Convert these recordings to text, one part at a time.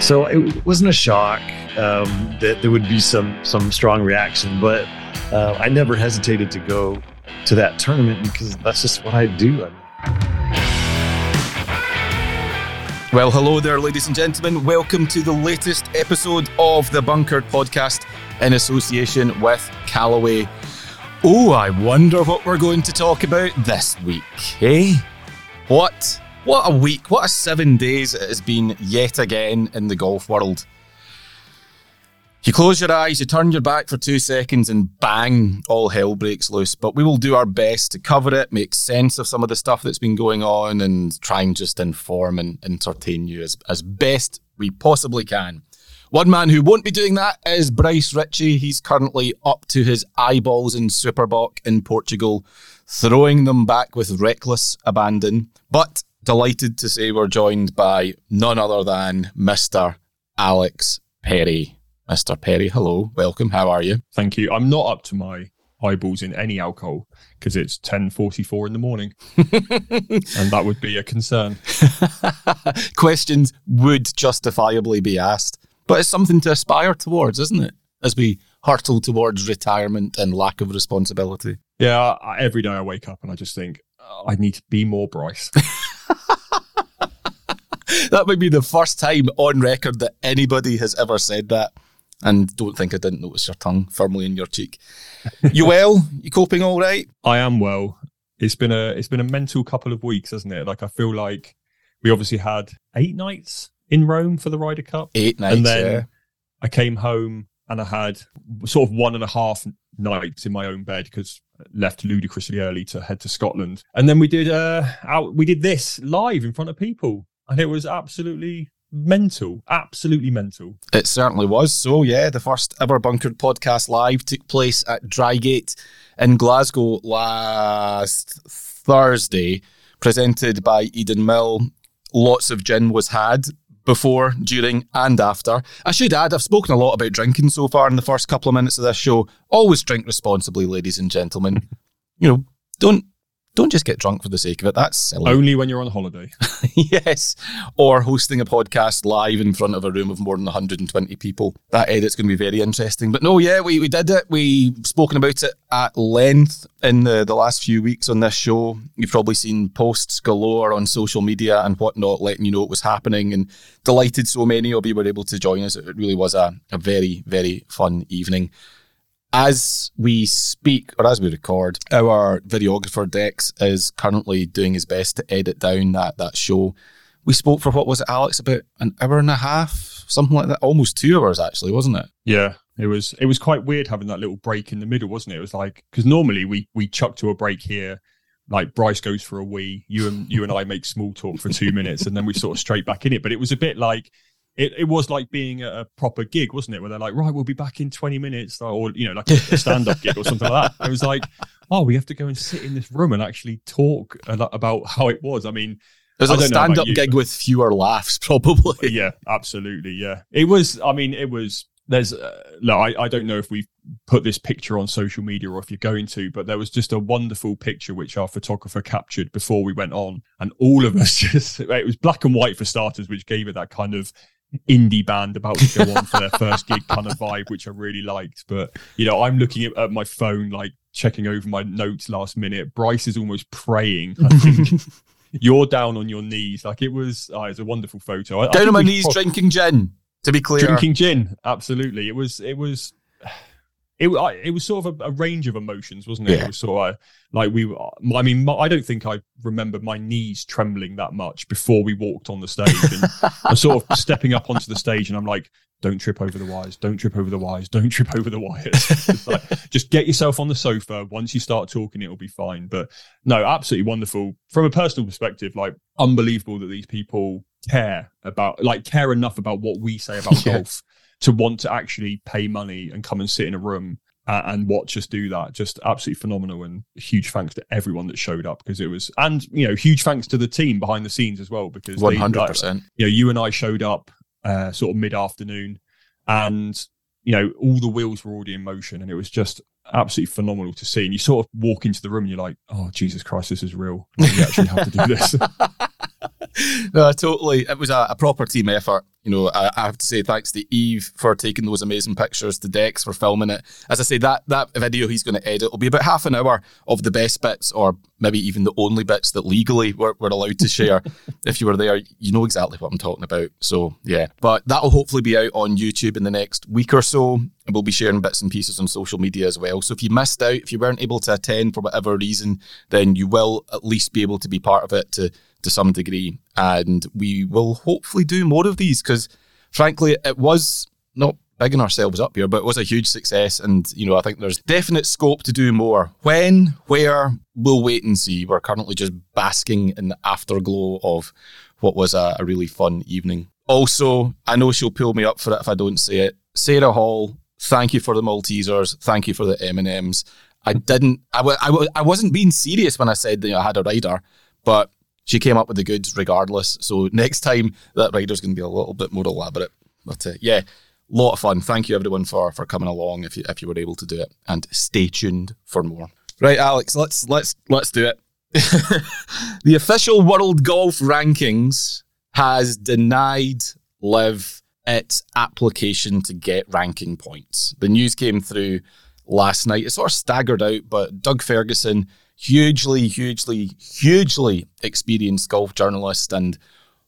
So it wasn't a shock um, that there would be some some strong reaction, but uh, I never hesitated to go to that tournament because that's just what I do. Well, hello there, ladies and gentlemen. Welcome to the latest episode of the Bunkered Podcast in association with Callaway. Oh, I wonder what we're going to talk about this week, eh? What? What a week, what a seven days it has been yet again in the golf world. You close your eyes, you turn your back for two seconds, and bang, all hell breaks loose. But we will do our best to cover it, make sense of some of the stuff that's been going on, and try and just inform and entertain you as, as best we possibly can. One man who won't be doing that is Bryce Ritchie. He's currently up to his eyeballs in Super Bock in Portugal, throwing them back with reckless abandon. But delighted to say we're joined by none other than Mr. Alex Perry. Mr. Perry, hello, welcome. How are you? Thank you. I'm not up to my eyeballs in any alcohol because it's 10:44 in the morning, and that would be a concern. Questions would justifiably be asked, but it's something to aspire towards, isn't it? As we hurtle towards retirement and lack of responsibility. Yeah, I, every day I wake up and I just think I need to be more Bryce. that might be the first time on record that anybody has ever said that. And don't think I didn't notice your tongue firmly in your cheek. You well? You coping all right? I am well. It's been a it's been a mental couple of weeks, hasn't it? Like I feel like we obviously had eight nights in Rome for the Ryder Cup. Eight nights. And then yeah. I came home and I had sort of one and a half nights in my own bed because left ludicrously early to head to Scotland. And then we did uh out we did this live in front of people. And it was absolutely mental. Absolutely mental. It certainly was. So yeah, the first ever bunkered podcast live took place at Drygate in Glasgow last Thursday, presented by Eden Mill. Lots of gin was had before, during, and after. I should add, I've spoken a lot about drinking so far in the first couple of minutes of this show. Always drink responsibly, ladies and gentlemen. You know, don't don't just get drunk for the sake of it. That's silly. Only when you're on holiday. yes. Or hosting a podcast live in front of a room of more than 120 people. That edit's going to be very interesting. But no, yeah, we, we did it. We've spoken about it at length in the, the last few weeks on this show. You've probably seen posts galore on social media and whatnot letting you know it was happening. And delighted so many of you were able to join us. It really was a, a very, very fun evening as we speak or as we record, our videographer Dex is currently doing his best to edit down that that show. We spoke for what was it, Alex? About an hour and a half, something like that. Almost two hours, actually, wasn't it? Yeah, it was. It was quite weird having that little break in the middle, wasn't it? It was like because normally we we chuck to a break here. Like Bryce goes for a wee, you and you and I make small talk for two minutes, and then we sort of straight back in it. But it was a bit like it, it was like being a, a, proper gig, wasn't it? Where they're like, right, we'll be back in 20 minutes, or, you know, like a, stand up gig or something like that. It was like, oh, we have to go and sit in this room and actually talk about how it was. I mean, it was a stand up gig with fewer laughs, probably. Yeah, absolutely. Yeah. It was, I mean, it was, there's, uh, no, I, I don't know if we've put this picture on social media or if you're going to, but there was just a wonderful picture which our photographer captured before we went on. And all of us just, it was black and white for starters, which gave it that kind of indie band about to go on for their first gig kind of vibe, which I really liked. But you know, I'm looking at, at my phone, like checking over my notes last minute. Bryce is almost praying. I think you're down on your knees. Like it was, oh, it's a wonderful photo. I, down I on my knees, drinking gin. To be clear, drinking gin. Absolutely, it was. It was it it was sort of a, a range of emotions, wasn't it? Yeah. It was sort of like we. I mean, I don't think I remember my knees trembling that much before we walked on the stage. And I'm sort of stepping up onto the stage, and I'm like, "Don't trip over the wires! Don't trip over the wires! Don't trip over the wires!" just, like, just get yourself on the sofa. Once you start talking, it'll be fine. But no, absolutely wonderful from a personal perspective. Like unbelievable that these people care about, like, care enough about what we say about yeah. golf to want to actually pay money and come and sit in a room and watch us do that. Just absolutely phenomenal. And huge thanks to everyone that showed up because it was, and you know, huge thanks to the team behind the scenes as well because one hundred percent. You know, you and I showed up uh, sort of mid afternoon, and you know, all the wheels were already in motion, and it was just absolutely phenomenal to see. And you sort of walk into the room and you're like, oh, Jesus Christ, this is real. Like, we actually have to do this. no, totally. It was a, a proper team effort. You know, I, I, have to say thanks to Eve for taking those amazing pictures, to Dex for filming it. As I say, that that video he's going to edit will be about half an hour of the best bits, or maybe even the only bits that legally we're, we're allowed to share. if you were there, you know exactly what I'm talking about. So yeah, but that'll hopefully be out on YouTube in the next week or so, and we'll be sharing bits and pieces on social media as well. So if you missed out, if you weren't able to attend for whatever reason, then you will at least be able to be part of it to to some degree. And we will hopefully do more of these because, frankly, it was not bigging ourselves up here, but it was a huge success. And, you know, I think there's definite scope to do more. When, where, we'll wait and see. We're currently just basking in the afterglow of what was a, a really fun evening. Also, I know she'll pull me up for it if I don't say it. Sarah Hall, thank you for the Maltesers. Thank you for the M&Ms. I didn't, I, w- I, w- I wasn't being serious when I said that I had a rider, but she came up with the goods regardless. So next time that rider's going to be a little bit more elaborate. But uh, yeah, lot of fun. Thank you everyone for for coming along if you if you were able to do it, and stay tuned for more. Right, Alex, let's let's let's do it. the official World Golf Rankings has denied LIV its application to get ranking points. The news came through last night. It sort of staggered out, but Doug Ferguson hugely, hugely, hugely experienced golf journalist and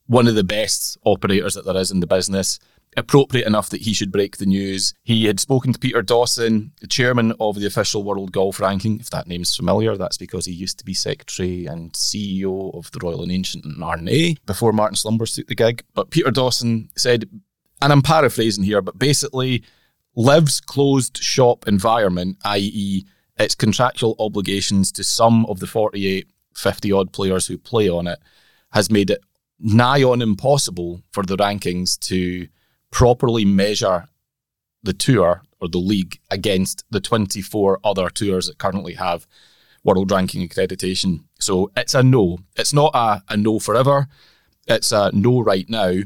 one of the best operators that there is in the business. Appropriate enough that he should break the news. He had spoken to Peter Dawson, the chairman of the official World Golf Ranking. If that name's familiar, that's because he used to be secretary and CEO of the Royal and Ancient in R&A before Martin Slumbers took the gig. But Peter Dawson said, and I'm paraphrasing here, but basically, LIV's closed shop environment, i.e., its contractual obligations to some of the 48, 50 odd players who play on it has made it nigh on impossible for the rankings to properly measure the tour or the league against the 24 other tours that currently have world ranking accreditation. So it's a no. It's not a, a no forever. It's a no right now.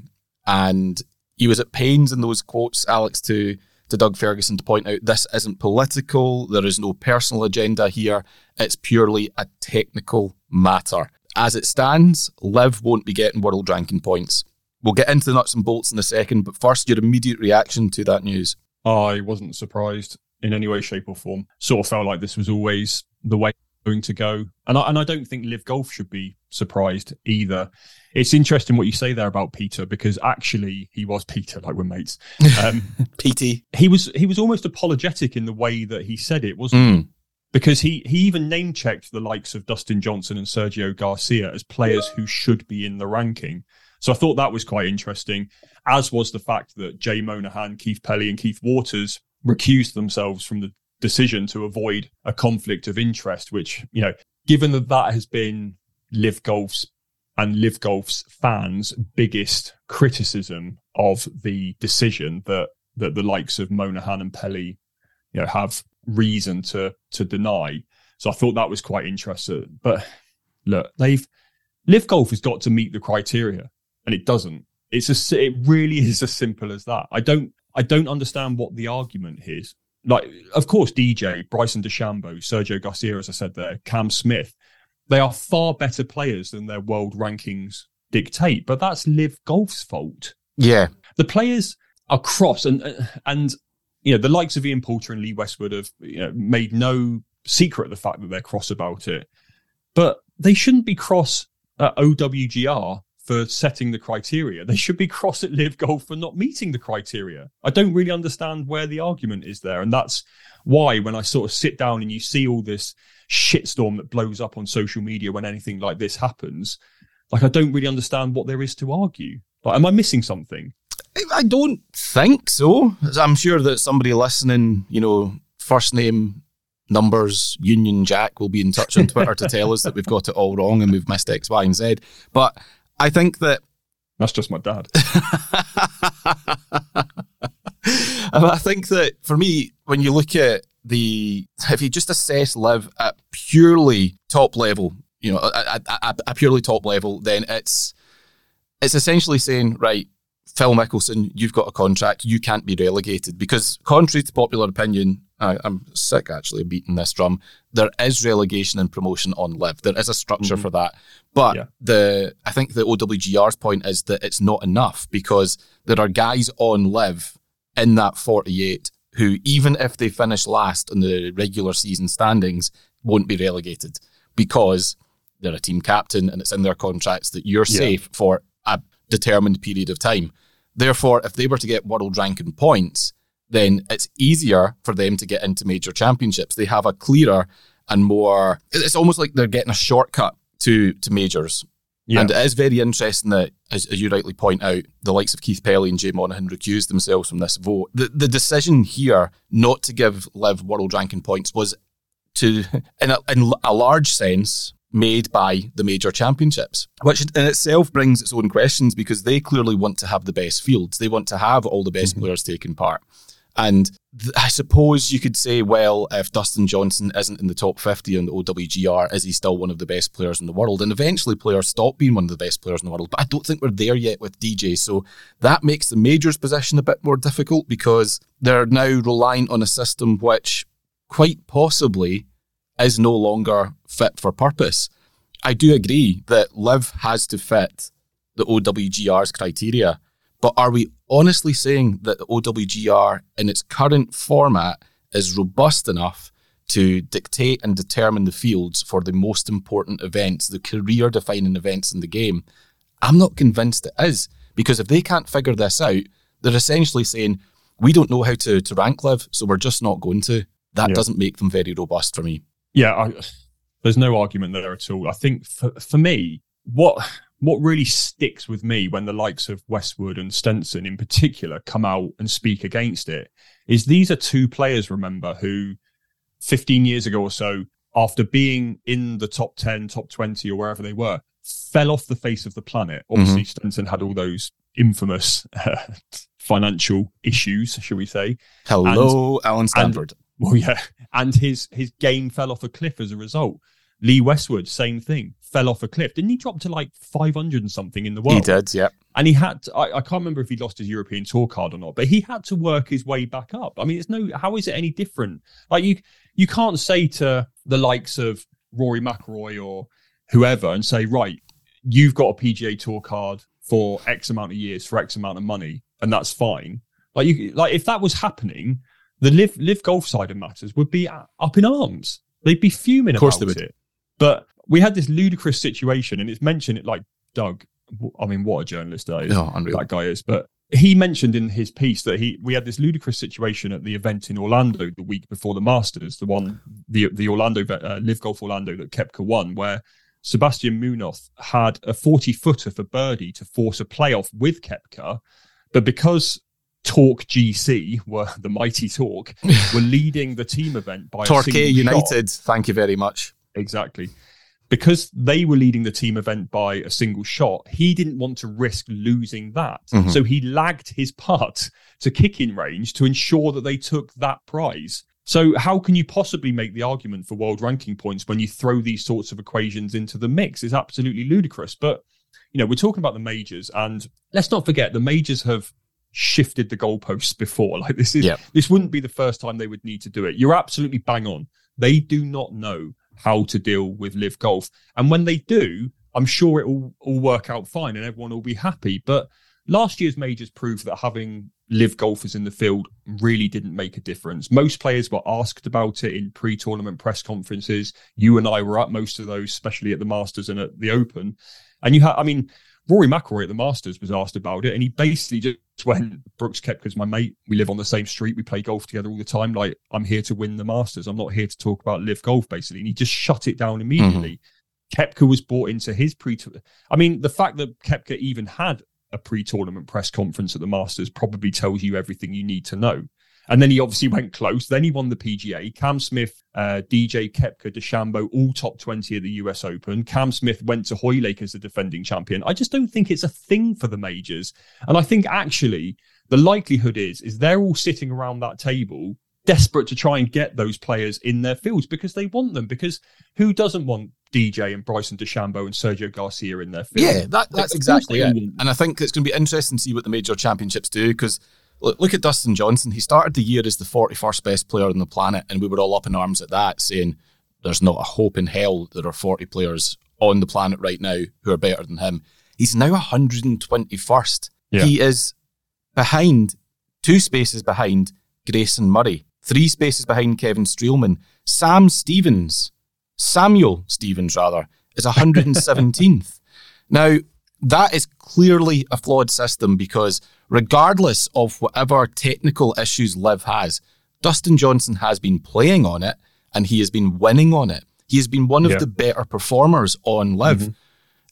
And he was at pains in those quotes, Alex, to to Doug Ferguson to point out this isn't political, there is no personal agenda here, it's purely a technical matter. As it stands, LIV won't be getting world ranking points. We'll get into the nuts and bolts in a second, but first, your immediate reaction to that news. I wasn't surprised in any way, shape, or form. Sort of felt like this was always the way going to go. And I, and I don't think LIV Golf should be surprised either. It's interesting what you say there about Peter because actually he was Peter, like we're mates. Um, PT. He was he was almost apologetic in the way that he said it, wasn't mm. he? Because he he even name checked the likes of Dustin Johnson and Sergio Garcia as players who should be in the ranking. So I thought that was quite interesting, as was the fact that Jay Monahan, Keith Pelley, and Keith Waters recused themselves from the decision to avoid a conflict of interest, which, you know, given that that has been LIV Golf's and LIV Golf's fans' biggest criticism of the decision that that the likes of Monahan and Pelley, you know, have reason to to deny. So I thought that was quite interesting. But look, they've LIV Golf has got to meet the criteria, and it doesn't. It's a it really is as simple as that. I don't I don't understand what the argument is like, of course, DJ, Bryson DeChambeau, Sergio Garcia, as I said there, Cam Smith, they are far better players than their world rankings dictate. But that's LIV Golf's fault. Yeah, the players are cross, and and you know the likes of Ian Poulter and Lee Westwood have you know, made no secret of the fact that they're cross about it. But they shouldn't be cross at OWGR for setting the criteria. They should be cross at LIV Golf for not meeting the criteria. I don't really understand where the argument is there. And that's why when I sort of sit down and you see all this shitstorm that blows up on social media when anything like this happens, like I don't really understand what there is to argue. Like, am I missing something? I don't think so. I'm sure that somebody listening, you know, first name numbers Union Jack will be in touch on Twitter to tell us that we've got it all wrong and we've missed X, Y, and Z. But I think that that's just my dad. I think that for me, when you look at the, if you just assess LIV at purely top level, you know, at, a purely top level, then it's it's essentially saying, right, Phil Mickelson, you've got a contract, you can't be relegated because, contrary to popular opinion, I, am sick actually of beating this drum. There is relegation and promotion on LIV. There is a structure mm-hmm. for that. But yeah. the I think the OWGR's point is that it's not enough because there are guys on LIV in that 48 who, even if they finish last in the regular season standings, won't be relegated because they're a team captain and it's in their contracts that you're yeah. safe for a determined period of time. Therefore, if they were to get world ranking points, then it's easier for them to get into major championships. They have a clearer and more. It's almost like they're getting a shortcut to to majors. Yeah. And it is very interesting that, as, as, you rightly point out, the likes of Keith Pelley and Jay Monahan recused themselves from this vote. The, the decision here not to give Liv world ranking points was to, in a, in a large sense, made by the major championships, which in itself brings its own questions because they clearly want to have the best fields. They want to have all the best mm-hmm. players taking part. And th- I suppose you could say, well, if Dustin Johnson isn't in the top 50 on the OWGR, is he still one of the best players in the world? And eventually players stop being one of the best players in the world. But I don't think we're there yet with DJ. So that makes the majors position a bit more difficult because they're now reliant on a system which quite possibly is no longer fit for purpose. I do agree that Liv has to fit the OWGR's criteria but are we honestly saying that the OWGR in its current format is robust enough to dictate and determine the fields for the most important events, the career defining events in the game? I'm not convinced it is, because if they can't figure this out, they're essentially saying, we don't know how to, to rank LIV, so we're just not going to. That yeah. doesn't make them very robust for me. Yeah, I, there's no argument there at all. I think for, for me, what what really sticks with me when the likes of Westwood and Stenson in particular come out and speak against it is these are two players, remember, who 15 years ago or so, after being in the top 10, top 20, or wherever they were, fell off the face of the planet. Obviously, mm-hmm. Stenson had all those infamous uh, financial issues, shall we say. Hello, and, Allen Stanford. And, well, yeah. And his his game fell off a cliff as a result. Lee Westwood, same thing, fell off a cliff. Didn't he drop to like 500 and something in the world? He did, yeah. And he had, to, I, I, can't remember if he lost his European tour card or not, but he had to work his way back up. I mean, it's no, how is it any different? Like you, you can't say to the likes of Rory McIlroy or whoever and say, right, you've got a PGA tour card for X amount of years for X amount of money, and that's fine. Like you, like if that was happening, the LIV LIV golf side of matters would be up in arms. They'd be fuming of course about they would. it. But we had this ludicrous situation, and it's mentioned it like Doug. I mean, what a journalist that is. Oh, that guy is. But he mentioned in his piece that he we had this ludicrous situation at the event in Orlando the week before the Masters, the one the the Orlando uh, LIV Golf Orlando that Koepka won, where Sebastian Munoz had a 40 footer for birdie to force a playoff with Koepka, but because Torque GC were the mighty Torque were leading the team event by Torquay United. Shot. Thank you very much. Exactly. Because they were leading the team event by a single shot, he didn't want to risk losing that. Mm-hmm. So he lagged his putt to kicking range to ensure that they took that prize. So how can you possibly make the argument for world ranking points when you throw these sorts of equations into the mix? It's absolutely ludicrous. But you know, we're talking about the majors, and let's not forget the majors have shifted the goalposts before. Like this is yep. this wouldn't be the first time they would need to do it. You're absolutely bang on. They do not know how to deal with LIV golf. And when they do, I'm sure it will all work out fine and everyone will be happy. But last year's majors proved that having live golfers in the field really didn't make a difference. Most players were asked about it in pre-tournament press conferences. You and I were at most of those, especially at the Masters and at the Open. And you had, I mean, Rory McIlroy at the Masters was asked about it, and he basically just went, "Brooks Koepka's my mate. We LIV on the same street. We play golf together all the time. Like I'm here to win the Masters. I'm not here to talk about live golf." Basically, and he just shut it down immediately. Mm-hmm. Koepka was brought into his pre. I mean, the fact that Koepka even had a pre-tournament press conference at the Masters probably tells you everything you need to know. And then he obviously went close. Then he won the PGA. Cam Smith, uh, DJ Koepka, DeChambeau, all top 20 at the US Open. Cam Smith went to Hoylake as the defending champion. I just don't think it's a thing for the majors. And I think actually the likelihood is, is they're all sitting around that table desperate to try and get those players in their fields because they want them. Because who doesn't want DJ and Bryson DeChambeau and Sergio Garcia in their field? Yeah, that, that's exactly it. And I think it's going to be interesting to see what the major championships do because look, look at Dustin Johnson. He started the year as the 41st best player on the planet, and we were all up in arms at that, saying there's not a hope in hell there are 40 players on the planet right now who are better than him. He's now 121st. Yeah. He is behind, two spaces behind Grayson Murray, three spaces behind Kevin Streelman. Sam Stevens, Samuel Stevens, rather, is 117th. now, that is clearly a flawed system because, regardless of whatever technical issues Liv has, Dustin Johnson has been playing on it and he has been winning on it. He has been one of yeah. the better performers on Liv. Mm-hmm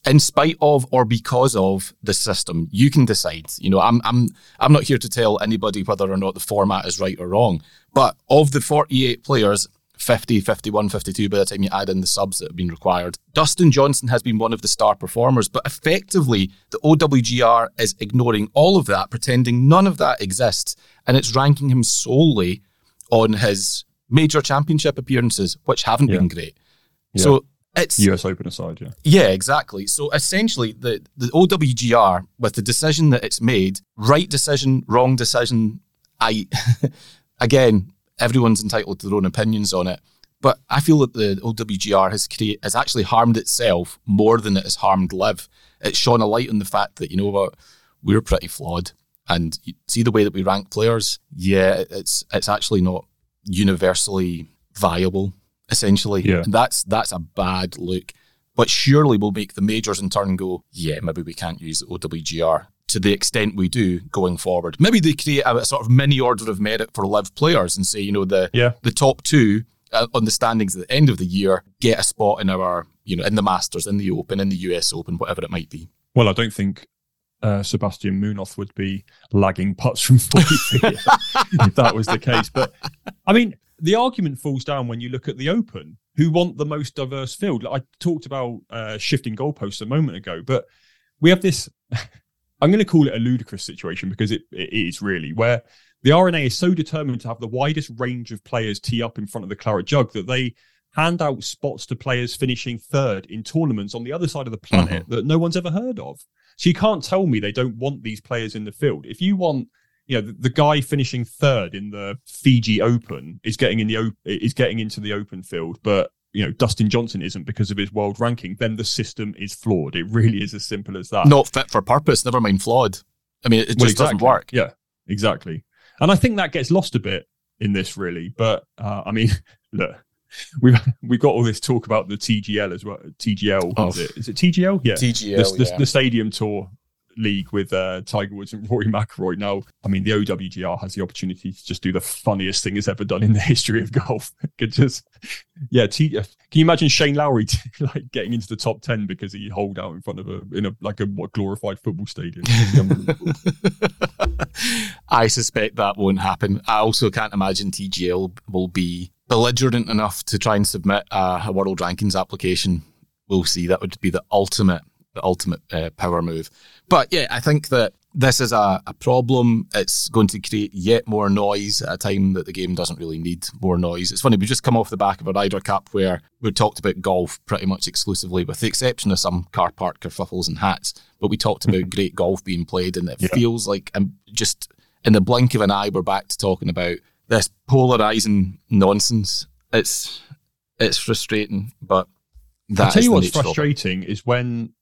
in spite of or because of the system. You can decide. You know, I'm I'm I'm not here to tell anybody whether or not the format is right or wrong. But of the 48 players, 50, 51, 52 by the time you add in the subs that have been required. Dustin Johnson has been one of the star performers, but effectively the OWGR is ignoring all of that, pretending none of that exists, and it's ranking him solely on his major championship appearances, which haven't yeah. been great. Yeah. So it's US Open aside, yeah. Yeah, exactly. So essentially, the the OWGR with the decision that it's made, right decision, wrong decision. I again, everyone's entitled to their own opinions on it, but I feel that the OWGR has create has actually harmed itself more than it has harmed LIV. It's shone a light on the fact that you know what we're pretty flawed, and see the way that we rank players. Yeah, it's it's actually not universally viable essentially. Yeah. And that's that's a bad look. But surely we'll make the majors in turn go, yeah, maybe we can't use the OWGR to the extent we do going forward. Maybe they create a, sort of mini order of merit for LIV players and say, you know, the yeah. the top two uh, on the standings at the end of the year get a spot in our, you know, in the Masters, in the Open, in the US Open, whatever it might be. Well, I don't think uh, Sebastian Munoz would be lagging putts from 40 feet if that was the case. But I mean, the argument falls down when you look at the Open, who want the most diverse field. Like I talked about uh, shifting goalposts a moment ago, but we have this. I'm going to call it a ludicrous situation because it, it is really where the R&A is so determined to have the widest range of players tee up in front of the claret jug that they hand out spots to players finishing third in tournaments on the other side of the planet mm-hmm. that no one's ever heard of. So you can't tell me they don't want these players in the field. If you want you know the, the, guy finishing third in the Fiji Open is getting in the is getting into the open field, but you know Dustin Johnson isn't because of his world ranking, then the system is flawed. It really is as simple as that. Not fit for purpose. Never mind flawed. I mean, it just well, exactly. doesn't work. Yeah, exactly. And I think that gets lost a bit in this, really. But uh, I mean, look, we've we've got all this talk about the TGL as well. TGL oh. is it? Is it TGL? Yeah, TGL. The, the, yeah. the stadium tour league with uh, Tiger Woods and Rory McIlroy. Now, I mean, the OWGR has the opportunity to just do the funniest thing it's ever done in the history of golf. Could just, yeah. T- can you imagine Shane Lowry t- like getting into the top ten because he holed out in front of a in a like a what glorified football stadium? I suspect that won't happen. I also can't imagine TGL will be belligerent enough to try and submit a, a world rankings application. We'll see. That would be the ultimate the ultimate uh, power move. But yeah, I think that this is a, a problem. It's going to create yet more noise at a time that the game doesn't really need more noise. It's funny, we just come off the back of a Ryder Cup where we talked about golf pretty much exclusively, with the exception of some car park kerfuffles and hats. But we talked about great golf being played, and it yeah. feels like I'm um, just in the blink of an eye, we're back to talking about this polarizing nonsense. It's it's frustrating, but I'll tell you what's frustrating is when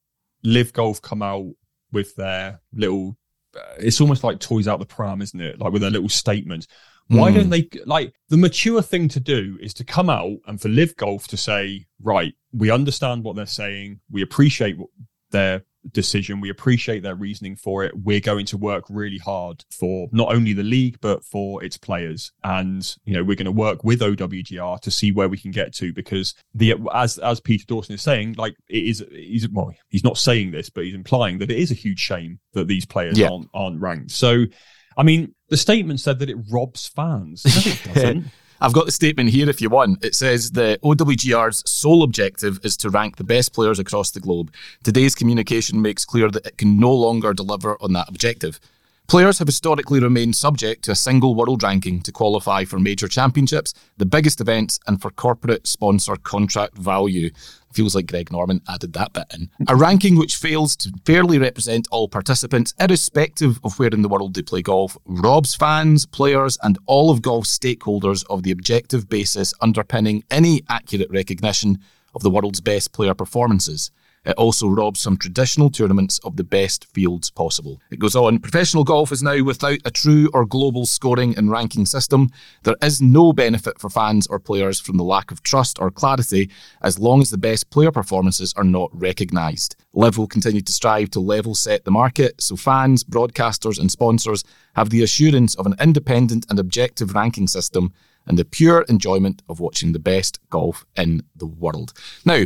LIV Golf come out with their little. Uh, it's almost like toys out the pram, isn't it? Like with their little statements. Why mm. don't they like the mature thing to do is to come out and for LIV Golf to say, right, we understand what they're saying, we appreciate what their decision. We appreciate their reasoning for it. We're going to work really hard for not only the league, but for its players. And, you know, we're going to work with OWGR to see where we can get to because the, as, as Peter Dawson is saying, like it is, he's, well, he's not saying this, but he's implying that it is a huge shame that these players yeah. aren't, aren't ranked. So, I mean, the statement said that it robs fans. No, it doesn't. I've got the statement here if you want. It says the OWGR's sole objective is to rank the best players across the globe. Today's communication makes clear that it can no longer deliver on that objective. Players have historically remained subject to a single world ranking to qualify for major championships, the biggest events, and for corporate sponsor contract value. Feels like Greg Norman added that bit in. A ranking which fails to fairly represent all participants, irrespective of where in the world they play golf, robs fans, players, and all of golf's stakeholders of the objective basis underpinning any accurate recognition of the world's best player performances. It also robs some traditional tournaments of the best fields possible. It goes on professional golf is now without a true or global scoring and ranking system. There is no benefit for fans or players from the lack of trust or clarity as long as the best player performances are not recognised. LIV will continue to strive to level set the market so fans, broadcasters, and sponsors have the assurance of an independent and objective ranking system and the pure enjoyment of watching the best golf in the world. Now,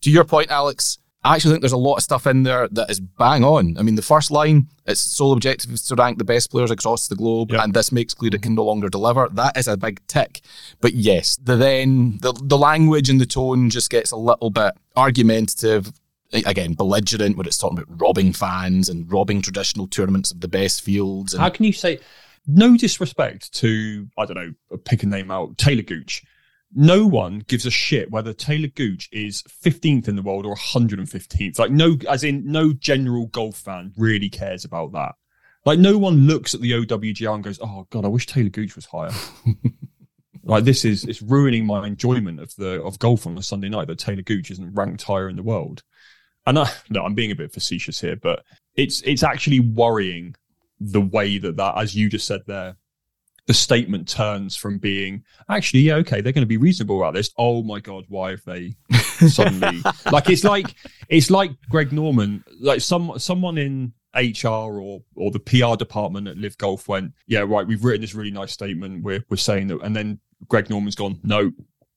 to your point, Alex, I actually think there's a lot of stuff in there that is bang on. I mean, the first line, its sole objective is to rank the best players across the globe, yep. and this makes clear it can no longer deliver. That is a big tick. But yes, the then the the language and the tone just gets a little bit argumentative. Again, belligerent when it's talking about robbing fans and robbing traditional tournaments of the best fields. And How can you say no disrespect to I don't know, pick a name out, Taylor Gooch no one gives a shit whether Taylor Gooch is 15th in the world or 115th. Like, no, as in, no general golf fan really cares about that. Like, no one looks at the OWGR and goes, oh, God, I wish Taylor Gooch was higher. like, this is, it's ruining my enjoyment of the, of golf on a Sunday night that Taylor Gooch isn't ranked higher in the world. And I, no, I'm being a bit facetious here, but it's, it's actually worrying the way that that, as you just said there, the statement turns from being actually yeah okay they're going to be reasonable about this. Oh my god why have they suddenly like it's like it's like greg norman like some someone in hr or or the pr department at LIV golf went yeah right we've written this really nice statement. We're, we're saying that and then greg norman's gone no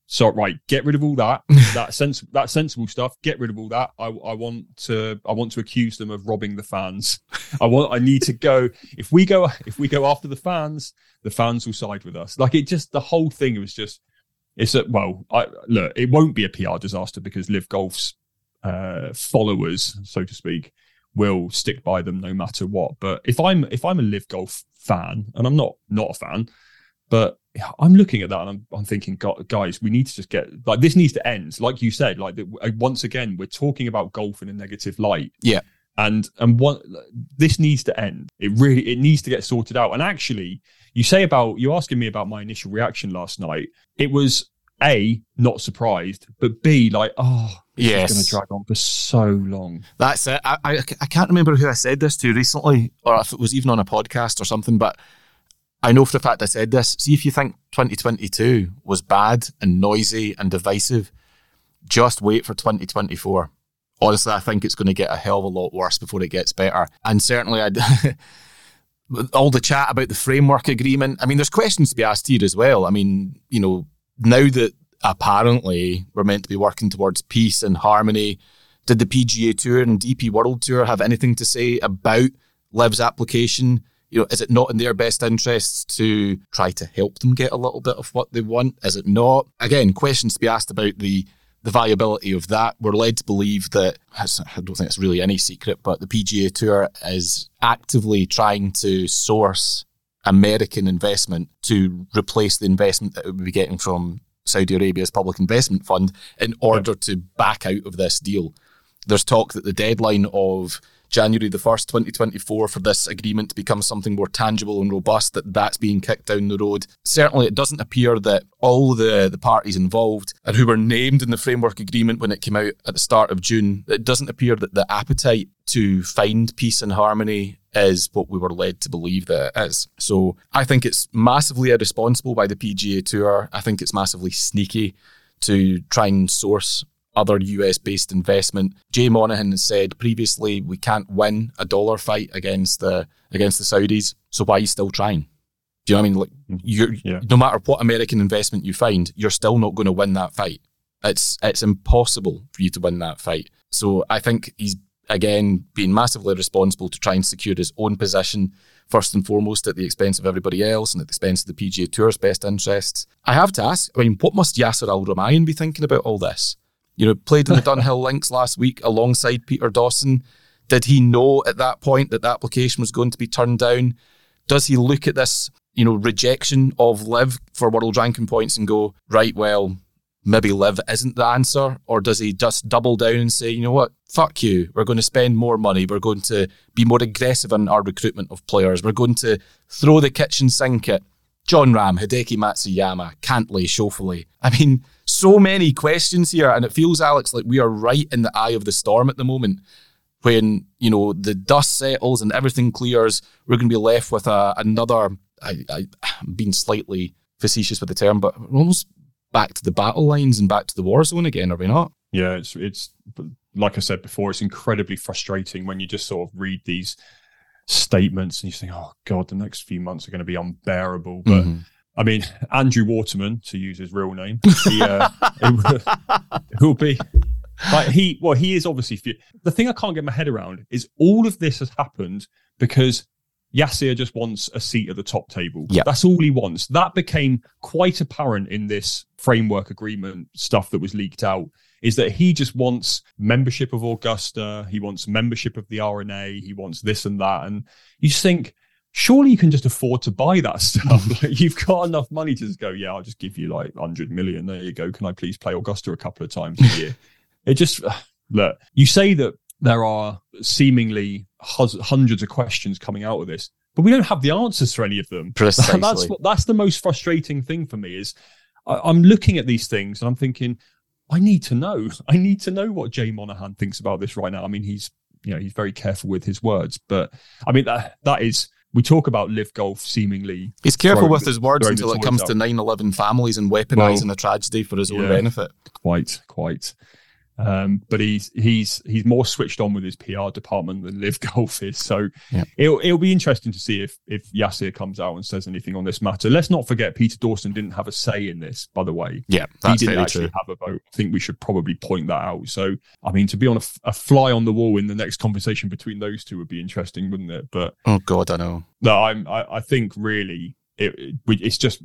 so right, get rid of all that. that sense that sensible stuff. Get rid of all that. I, I want to I want to accuse them of robbing the fans. I want I need to go if we go if we go after the fans, the fans will side with us. Like it just the whole thing was just it's a well, I look, it won't be a PR disaster because LIV Golf's uh, followers, so to speak, will stick by them no matter what. But if I'm if I'm a LIV Golf fan, and I'm not not a fan, but I'm looking at that and I'm, I'm thinking, guys, we need to just get like this needs to end. Like you said, like uh, once again, we're talking about golf in a negative light. Yeah. And and what this needs to end. It really it needs to get sorted out. And actually, you say about you asking me about my initial reaction last night. It was a not surprised, but b like oh yes, going to drag on for so long. That's it. I, I I can't remember who I said this to recently, or if it was even on a podcast or something, but I know for a fact I said this. See if you think 2022 was bad and noisy and divisive, just wait for 2024. Honestly, I think it's going to get a hell of a lot worse before it gets better. And certainly, I. all the chat about the framework agreement. I mean, there's questions to be asked here as well. I mean, you know, now that apparently we're meant to be working towards peace and harmony, did the PGA Tour and DP World Tour have anything to say about LIV's application? You know, is it not in their best interests to try to help them get a little bit of what they want? Is it not? Again, questions to be asked about the the viability of that. We're led to believe that I don't think it's really any secret, but the PGA Tour is actively trying to source American investment to replace the investment that it would be getting from Saudi Arabia's public investment fund in order to back out of this deal. There's talk that the deadline of January the 1st, 2024, for this agreement to become something more tangible and robust, that that's being kicked down the road. Certainly, it doesn't appear that all the, the parties involved and who were named in the framework agreement when it came out at the start of June, it doesn't appear that the appetite to find peace and harmony is what we were led to believe that it is. So I think it's massively irresponsible by the PGA Tour. I think it's massively sneaky to try and source other US based investment. Jay Monahan has said previously we can't win a dollar fight against the against the Saudis, so why are you still trying? Do you know what I mean? Like mm, you yeah. no matter what American investment you find, you're still not going to win that fight. It's it's impossible for you to win that fight. So I think he's again being massively responsible to try and secure his own position first and foremost at the expense of everybody else and at the expense of the PGA Tour's best interests. I have to ask, I mean, what must Yasser Al Rumayyan be thinking about all this? You know, played in the Dunhill Links last week alongside Peter Dawson. Did he know at that point that the application was going to be turned down? Does he look at this, you know, rejection of LIV for world ranking points and go, right, well, maybe LIV isn't the answer? Or does he just double down and say, you know what, fuck you, we're going to spend more money, we're going to be more aggressive in our recruitment of players, we're going to throw the kitchen sink at Jon Rahm, Hideki Matsuyama, Cantlay, Schauffele. I mean, so many questions here, and it feels, Alex, like we are right in the eye of the storm at the moment. When you know the dust settles and everything clears, we're going to be left with a, another. I, I, I'm being slightly facetious with the term, but almost back to the battle lines and back to the war zone again, are we not? Yeah, it's it's like I said before, it's incredibly frustrating when you just sort of read these statements and you think, oh god, the next few months are going to be unbearable. But mm-hmm. I mean, Andrew Waterman, to use his real name, he, uh, will be like he. Well, he is obviously. The thing I can't get my head around is all of this has happened because Yasir just wants a seat at the top table. Yeah. That's all he wants. That became quite apparent in this framework agreement stuff that was leaked out is that he just wants membership of Augusta, he wants membership of the R&A, he wants this and that. And you just think, surely you can just afford to buy that stuff. like, you've got enough money to just go, yeah, I'll just give you like 100 million. There you go. Can I please play Augusta a couple of times a year? it just, look, you say that there are seemingly hundreds of questions coming out of this, but we don't have the answers for any of them. Precisely. That's what, that's the most frustrating thing for me is I, I'm looking at these things and I'm thinking, I need to know. I need to know what Jay Monahan thinks about this right now. I mean, he's you know he's very careful with his words, but I mean that that is we talk about LIV golf seemingly. He's careful with his words until it comes out. to 9-11 families and weaponizing well, a tragedy for his own yeah, benefit. Quite, quite. Um, but he's he's he's more switched on with his PR department than LIV Golf is. So yeah. it'll it'll be interesting to see if if Yasir comes out and says anything on this matter. Let's not forget Peter Dawson didn't have a say in this, by the way. Yeah, he didn't actually true. have a vote. I think we should probably point that out. So I mean, to be on a, a, fly on the wall in the next conversation between those two would be interesting, wouldn't it? But oh god, I know. No, I'm I, I think really it, it, it's just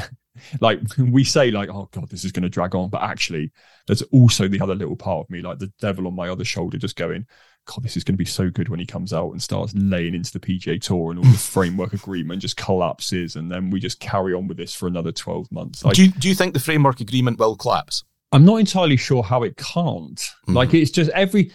like we say like oh god this is going to drag on but actually there's also the other little part of me like the devil on my other shoulder just going god this is going to be so good when he comes out and starts laying into the pga tour and all the framework agreement just collapses and then we just carry on with this for another 12 months. Like, do, you, do you think the framework agreement will collapse? I'm not entirely sure how it can't. Mm-hmm. like it's just every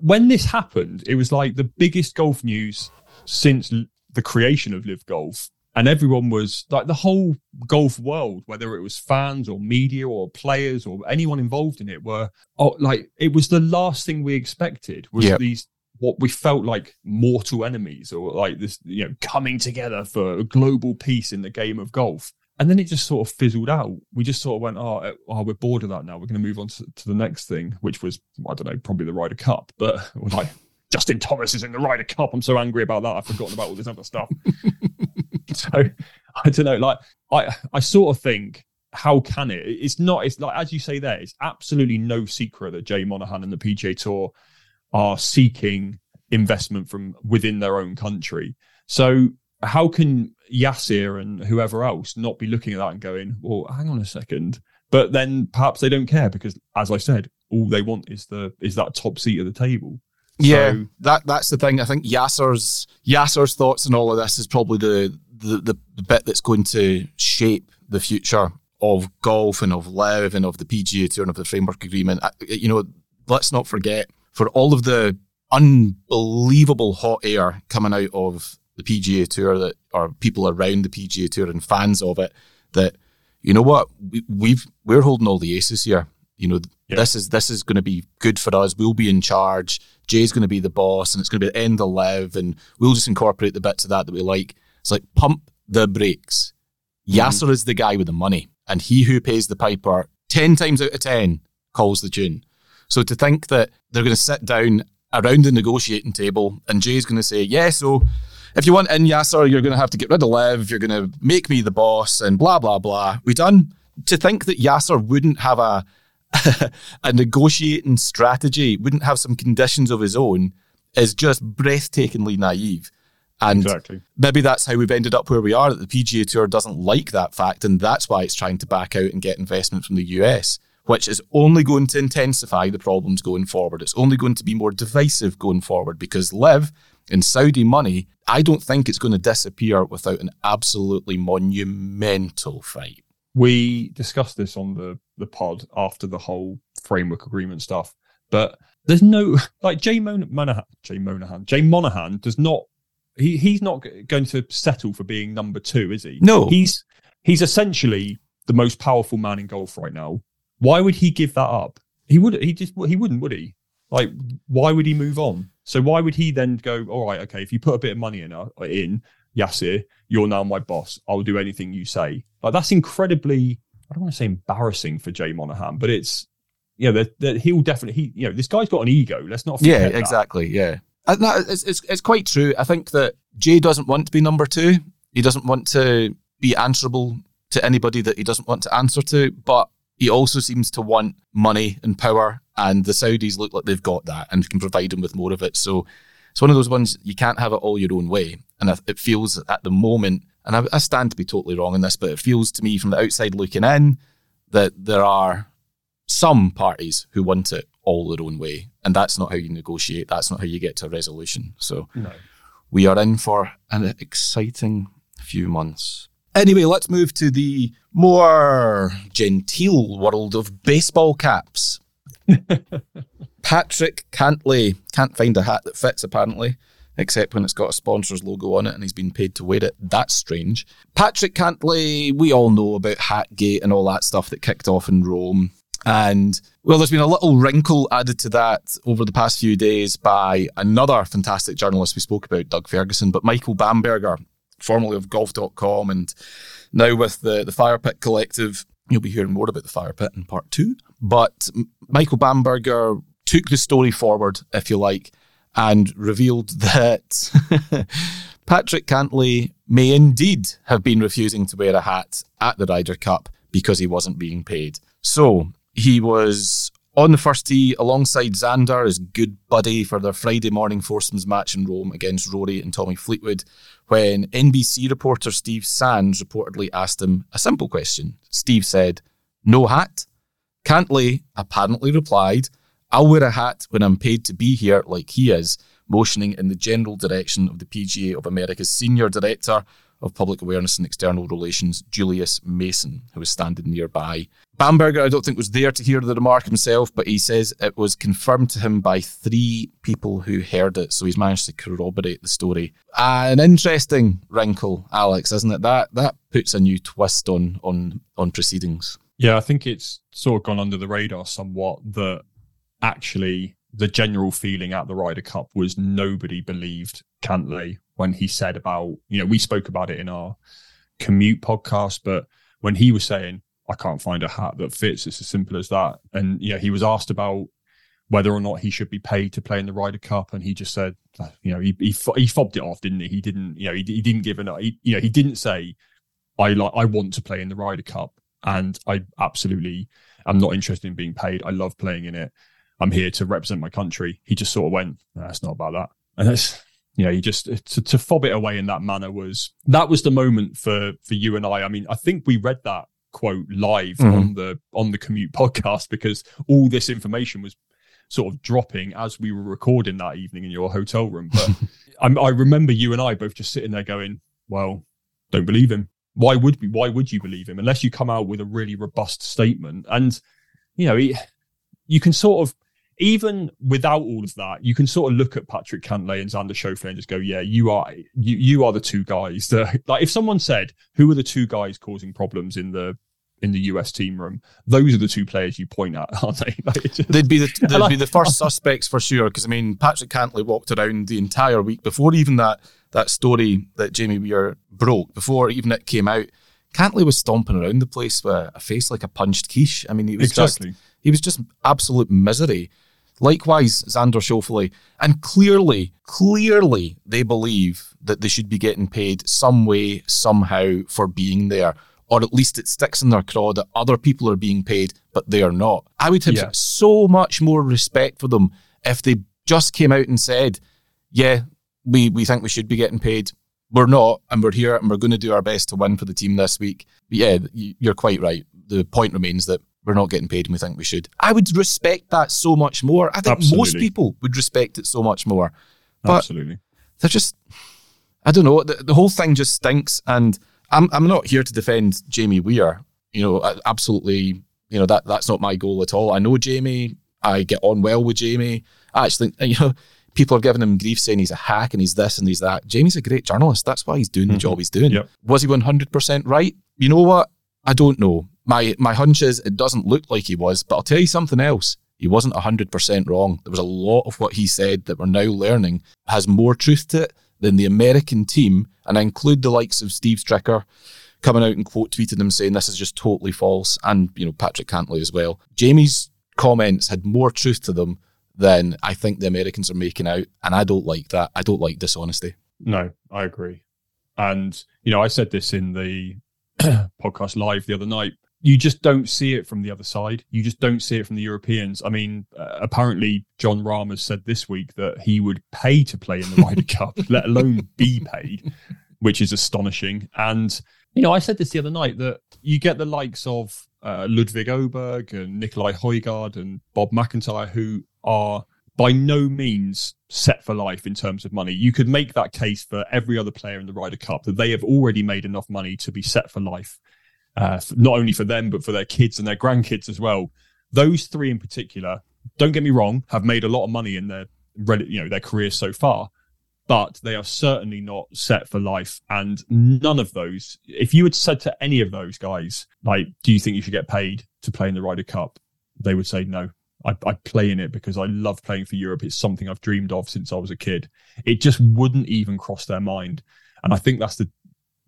when this happened it was like the biggest golf news since the creation of LIV golf and everyone was like the whole golf world, whether it was fans or media or players or anyone involved in it, were oh, like it was the last thing we expected was yep. these what we felt like mortal enemies or like this you know coming together for a global peace in the game of golf. And then it just sort of fizzled out. We just sort of went, oh, eh, oh we're bored of that now. We're going to move on to, to the next thing, which was, I don't know, probably the Ryder Cup. But like, Justin Thomas is in the Ryder Cup. I'm so angry about that. I've forgotten about all this other stuff. so I don't know. Like I, I sort of think, how can it? It's not. It's like as you say there. It's absolutely no secret that Jay Monahan and the PGA Tour are seeking investment from within their own country. So how can Yasir and whoever else not be looking at that and going, "Well, hang on a second. But then perhaps they don't care because, as I said, all they want is the is that top seat at the table. Yeah, so, that that's the thing. I think Yasser's Yasir's thoughts and all of this is probably the, the the, the bit that's going to shape the future of golf and of LIV and of the PGA Tour and of the framework agreement. You know, let's not forget for all of the unbelievable hot air coming out of the PGA Tour that are people around the PGA Tour and fans of it that you know what we, we've we're holding all the aces here. You know, yeah. this is this is going to be good for us. We'll be in charge. Jay's going to be the boss, and it's going to be the end of LIV, and we'll just incorporate the bits of that that we like. It's like pump the brakes. Mm. Is the guy with the money, and he who pays the piper ten times out of ten calls the tune. So to think that they're going to sit down around the negotiating table, and Jay's going to say, "Yeah, so if you want in Yasser, you're going to have to get rid of LIV. You're going to make me the boss, and blah blah blah." We done. To think that Yasser wouldn't have a a negotiating strategy, wouldn't have some conditions of his own, is just breathtakingly naive. And exactly. maybe that's how we've ended up where we are, that the PGA Tour doesn't like that fact, and that's why it's trying to back out and get investment from the US. which is only going to intensify the problems going forward. It's only going to be more divisive going forward because LIV in Saudi money, I don't think it's going to disappear without an absolutely monumental fight. We discussed this on the, the pod after the whole framework agreement stuff, but there's no like Jay Mon- Monahan, Jay Monahan, Jay Monahan does not he he's not going to settle for being number two, is he? No, he's he's essentially the most powerful man in golf right now. Why would he give that up? He would he just he wouldn't, would he? Like, why would he move on? So why would he then go? All right, okay. If you put a bit of money in, uh, in Yasir, you're now my boss. I'll do anything you say. Like that's incredibly. I don't want to say embarrassing for Jay Monahan, but it's you know that, that he'll definitely he you know this guy's got an ego. Let's not yeah exactly that. yeah. Uh, no, it's, it's it's quite true. I think that Jay doesn't want to be number two. He doesn't want to be answerable to anybody that he doesn't want to answer to. But he also seems to want money and power, and the Saudis look like they've got that and can provide him with more of it. So it's one of those ones you can't have it all your own way. And it feels at the moment, and I, I stand to be totally wrong in this, but it feels to me from the outside looking in that there are some parties who want it all their own way. And that's not how you negotiate. That's not how you get to a resolution. So no. we are in for an exciting few months. Anyway, let's move to the more genteel world of baseball caps. Patrick Cantlay can't find a hat that fits apparently, except when it's got a sponsor's logo on it and he's been paid to wear it. That's strange. Patrick Cantlay, we all know about Hatgate and all that stuff that kicked off in Rome. And well, there's been a little wrinkle added to that over the past few days by another fantastic journalist we spoke about, Doug Ferguson, but Michael Bamberger, formerly of golf.com and now with the, the Fire Pit Collective. You'll be hearing more about the Fire Pit in part two. But Michael Bamberger took the story forward, if you like, and revealed that Patrick Cantlay may indeed have been refusing to wear a hat at the Ryder Cup because he wasn't being paid. So he was on the first tee alongside Xander, his good buddy, for their Friday morning foursomes match in Rome against Rory and Tommy Fleetwood, when NBC reporter Steve Sands reportedly asked him a simple question. Steve said, No hat? Cantlay apparently replied, I'll wear a hat when I'm paid to be here like he is, motioning in the general direction of the PGA of America's senior director, of Public Awareness and External Relations, Julius Mason, who was standing nearby. Bamberger, I don't think, was there to hear the remark himself, but he says it was confirmed to him by three people who heard it, so he's managed to corroborate the story. An interesting wrinkle, Alex, isn't it? That that puts a new twist on on on proceedings. Yeah, I think it's sort of gone under the radar somewhat that actually the general feeling at the Ryder Cup was nobody believed Cantlay when he said about, you know, we spoke about it in our commute podcast, but when he was saying, I can't find a hat that fits, it's as simple as that. And, you know, he was asked about whether or not he should be paid to play in the Ryder Cup. And he just said, you know, he, he, he fobbed it off, didn't he? He didn't, you know, he, he didn't give an, he, you know, he didn't say, I like, I want to play in the Ryder Cup and I absolutely am not interested in being paid. I love playing in it. I'm here to represent my country. He just sort of went, it's not about that. And that's, you know, you just to, to fob it away in that manner was that was the moment for for you and I. I mean, I think we read that quote live mm-hmm. on the on the commute podcast because all this information was sort of dropping as we were recording that evening in your hotel room. But I, I remember you and I both just sitting there going, "Well, don't believe him. Why would we? Why would you believe him unless you come out with a really robust statement?" And you know, he, you can sort of even without all of that, you can sort of look at Patrick Cantlay and Xander Schauffele and just go, yeah, you are you you are the two guys that like if someone said who are the two guys causing problems in the in the US team room, those are the two players you point at, aren't they? Like, just, they'd be the they'd be the first suspects for sure. Because I mean, Patrick Cantlay walked around the entire week before even that that story that Jamie Weir broke, before even it came out. Cantlay was stomping around the place with a face like a punched quiche. I mean, he was exactly. just he was just absolute misery. Likewise, Xander Schauffele. And clearly, clearly, they believe that they should be getting paid some way, somehow for being there. Or at least it sticks in their craw that other people are being paid, but they are not. I would have yeah. so much more respect for them if they just came out and said, yeah, we, we think we should be getting paid. We're not, and we're here, and we're going to do our best to win for the team this week. But yeah, you're quite right. The point remains that we're not getting paid and we think we should. I would respect that so much more. I think Absolutely. most people would respect it so much more. But Absolutely. They're just, I don't know, the, the whole thing just stinks. And I'm, I'm not here to defend Jamie Weir. You know, absolutely, you know, that that's not my goal at all. I know Jamie. I get on well with Jamie. I actually, you know, people are giving him grief saying he's a hack and he's this and he's that. Jamie's a great journalist. That's why he's doing mm-hmm. the job he's doing. Yep. Was he 100% right? You know what? I don't know. My my hunch is it doesn't look like he was, but I'll tell you something else. He wasn't 100% wrong. There was a lot of what he said that we're now learning has more truth to it than the American team, and I include the likes of Steve Stricker coming out and quote tweeting him saying this is just totally false, and you know Patrick Cantlay as well. Jamie's comments had more truth to them than I think the Americans are making out, and I don't like that. I don't like dishonesty. No, I agree. And you know, I said this in the podcast live the other night. You just don't see it from the other side. You just don't see it from the Europeans. I mean, uh, apparently Jon Rahm has said this week that he would pay to play in the Ryder Cup, let alone be paid, which is astonishing. And you know, I said this the other night that you get the likes of uh, Ludvig Åberg and Nikolai Højgaard and Bob McIntyre, who are by no means set for life in terms of money. You could make that case for every other player in the Ryder Cup that they have already made enough money to be set for life, uh, not only for them but for their kids and their grandkids as well. Those three in particular, don't get me wrong, have made a lot of money in their you know their careers so far, but they are certainly not set for life. And none of those, if you had said to any of those guys, like, do you think you should get paid to play in the Ryder Cup? They would say no. I, I, play in it because I love playing for Europe. It's something I've dreamed of since I was a kid. It just wouldn't even cross their mind, and I think that's the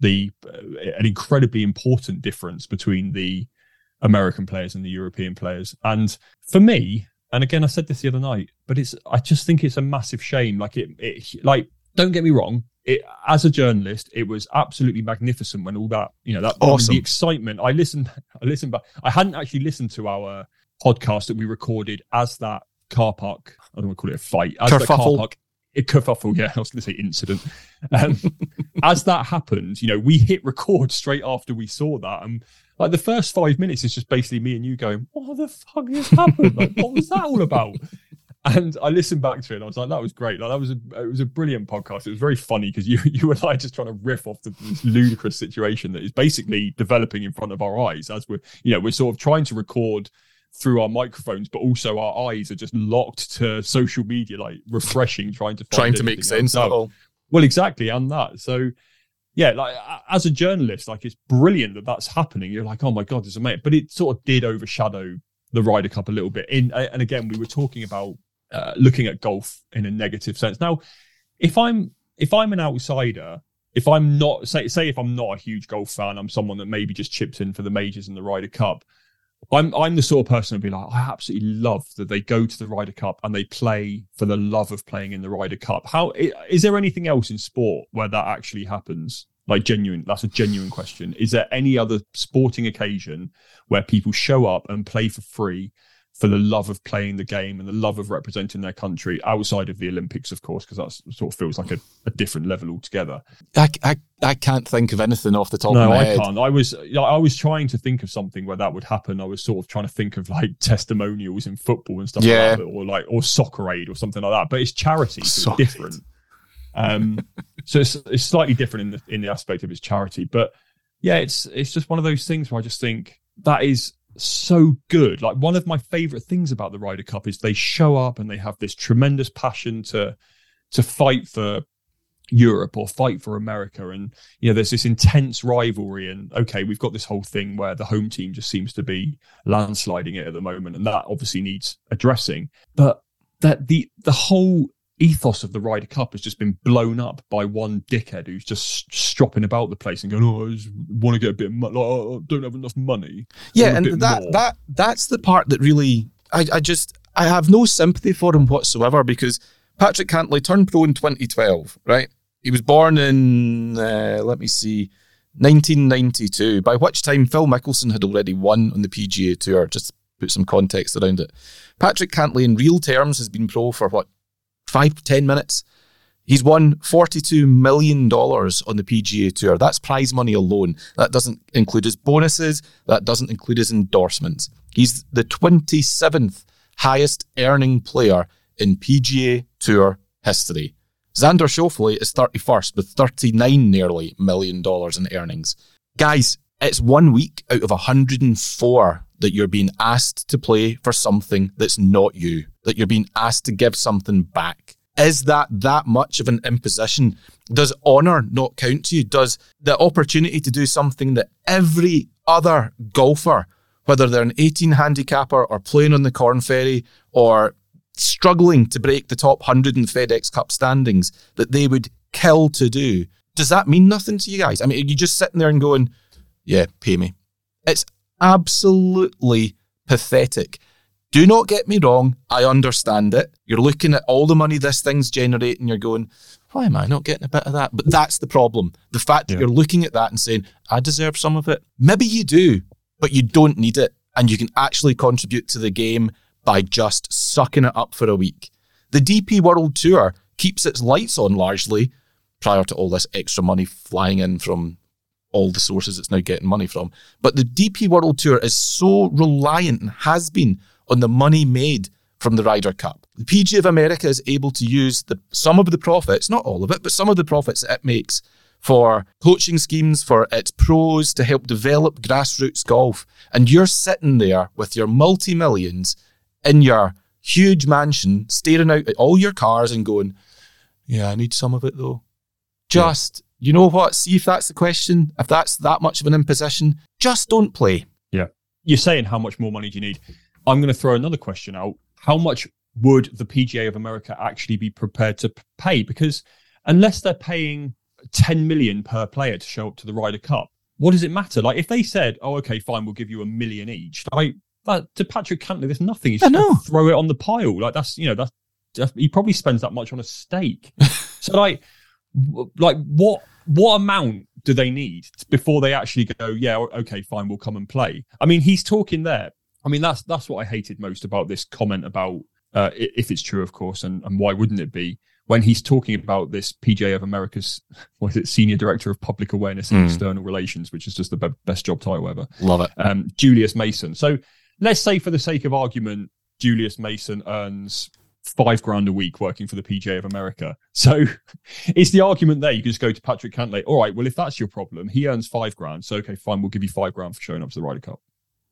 the uh, an incredibly important difference between the American players and the European players. And for me, and again, I said this the other night, but it's I just think it's a massive shame. Like it, it like don't get me wrong. It, as a journalist, it was absolutely magnificent when all that, you know, that awesome. the excitement. I listened, I listened, but I hadn't actually listened to our podcast that we recorded as that car park. I don't want to call it a fight. As kerfuffle. the car park, a kerfuffle. Yeah, I was going to say incident. Um, as that happened, you know, we hit record straight after we saw that, and like the first five minutes is just basically me and you going, "What the fuck has happened? Like, what was that all about?" And I listened back to it and I was like, that was great. Like that was a it was a brilliant podcast. It was very funny because you you and I just trying to riff off the, this ludicrous situation that is basically developing in front of our eyes as we're you know, we're sort of trying to record through our microphones, but also our eyes are just locked to social media, like refreshing, trying to trying to make sense of it Well, exactly, and that. So, yeah, like as a journalist, like it's brilliant that that's happening. You're like, oh my god, it's amazing. But it sort of did overshadow the Ryder Cup a little bit. In and again, we were talking about uh, looking at golf in a negative sense. Now, if I'm if I'm an outsider, if I'm not say say if I'm not a huge golf fan, I'm someone that maybe just chips in for the majors and the Ryder Cup. I'm I'm the sort of person who'd be like, I absolutely love that they go to the Ryder Cup and they play for the love of playing in the Ryder Cup. How is there anything else in sport where that actually happens? Like genuine, that's a genuine question. Is there any other sporting occasion where people show up and play for free for the love of playing the game and the love of representing their country outside of the Olympics, of course, because that sort of feels like a, a, different level altogether. I, I, I can't think of anything off the top no, of my I head. can't. I was I was trying to think of something where that would happen. I was sort of trying to think of like testimonials in football and stuff yeah. like that, or like or soccer aid or something like that. But it's charity, so it's different. Um, so it's it's slightly different in the in the aspect of its charity, but yeah, it's it's just one of those things where I just think that is so good. Like one of my favorite things about the Ryder Cup is they show up and they have this tremendous passion to to fight for Europe or fight for America. And you know, there's this intense rivalry. And okay, we've got this whole thing where the home team just seems to be landsliding it at the moment, and that obviously needs addressing. But that the the whole ethos of the Ryder Cup has just been blown up by one dickhead who's just stropping about the place and going, "Oh, I just want to get a bit, of money. Like, oh, I don't have enough money." Yeah, and that more. that that's the part that really I, I just I have no sympathy for him whatsoever because Patrick Cantlay turned pro in 2012, right? He was born in uh, let me see. 1992, by which time Phil Mickelson had already won on the PGA Tour, just to put some context around it. Patrick Cantlay, in real terms, has been pro for what, five 10 minutes. He's won $42 million on the PGA Tour. That's prize money alone. That doesn't include his bonuses, that doesn't include his endorsements. He's the 27th highest earning player in PGA Tour history. Xander Schauffele is 31st with 39 nearly million dollars in earnings. Guys, it's one week out of 104 that you're being asked to play for something that's not you, that you're being asked to give something back. Is that that much of an imposition? Does honour not count to you? Does the opportunity to do something that every other golfer, whether they're an 18 handicapper or playing on the Corn Ferry or struggling to break the top 100 in FedEx Cup standings, that they would kill to do, does that mean nothing to you guys? I mean, are you just sitting there and going, yeah, pay me? It's absolutely pathetic. Do not get me wrong, I understand it. You're looking at all the money this thing's generating, you're going, why am I not getting a bit of that? But that's the problem. The fact that yeah. you're looking at that and saying, I deserve some of it. Maybe you do, but you don't need it. And you can actually contribute to the game by just sucking it up for a week. The DP World Tour keeps its lights on largely prior to all this extra money flying in from all the sources it's now getting money from. But the DP World Tour is so reliant and has been on the money made from the Ryder Cup. The PGA of America is able to use the, some of the profits, not all of it, but some of the profits it makes for coaching schemes for its pros to help develop grassroots golf. And you're sitting there with your multi millions in your huge mansion, staring out at all your cars and going, Yeah, I need some of it though. Just. You know what? See if that's the question. If that's that much of an imposition, just don't play. Yeah. You're saying how much more money do you need? I'm going to throw another question out. How much would the PGA of America actually be prepared to pay? Because unless they're paying 10 million per player to show up to the Ryder Cup, what does it matter? Like if they said, "Oh, okay, fine, we'll give you a million each," like that to Patrick Cantlay, there's nothing. He's just throw it on the pile. Like that's you know that's, that's he probably spends that much on a steak. so like, like what what amount do they need before they actually go? Yeah, okay, fine, we'll come and play. I mean, he's talking there I mean, that's that's what I hated most about this comment about uh, if it's true, of course, and, and why wouldn't it be? When he's talking about this PGA of America's, what is it, Senior Director of Public Awareness and mm. External Relations, which is just the be- best job title ever. Love it. Um, Julius Mason. So let's say, for the sake of argument, Julius Mason earns five grand a week working for the PGA of America. So it's the argument there. You can just go to Patrick Cantlay. All right, well, if that's your problem, he earns five grand. So, okay, fine, we'll give you five grand for showing up to the Ryder Cup.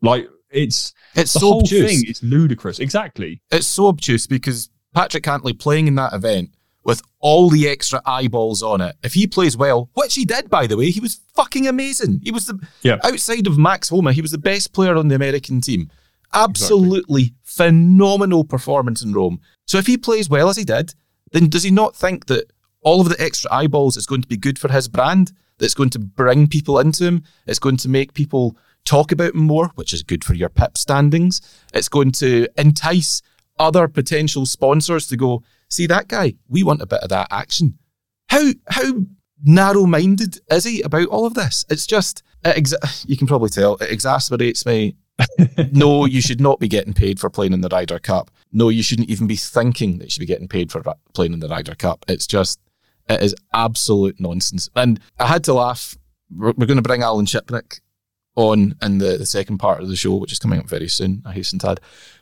Like, it's it's the so whole obtuse. thing is ludicrous. Exactly. It's so obtuse because Patrick Cantlay playing in that event with all the extra eyeballs on it. If he plays well, which he did by the way, he was fucking amazing. He was the yeah. outside of Max Homa, he was the best player on the American team. Absolutely exactly. Phenomenal performance in Rome. So if he plays well as he did, then does he not think that all of the extra eyeballs is going to be good for his brand? That's going to bring people into him. It's going to make people talk about him more, which is good for your PIP standings. It's going to entice other potential sponsors to go, see that guy, we want a bit of that action. How how narrow minded is he about all of this? It's just it exa- you can probably tell it exasperates me. No, you should not be getting paid for playing in the Ryder Cup. No, you shouldn't even be thinking that you should be getting paid for playing in the Ryder Cup. It's just it is absolute nonsense. And I had to laugh. We're, we're going to bring Alan Shipnuck on in the, the second part of the show, which is coming up very soon, I hasten to add.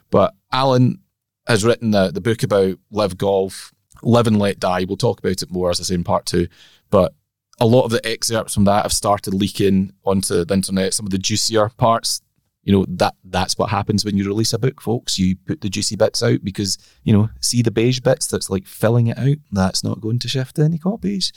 But Alan has written the, the book about LIV golf, LIV and Let Die. We'll talk about it more, as I say, in part two. But a lot of the excerpts from that have started leaking onto the internet, some of the juicier parts. You know, that that's what happens when you release a book, folks. You put the juicy bits out because, you know, see the beige bits that's like filling it out. That's not going to shift any copies.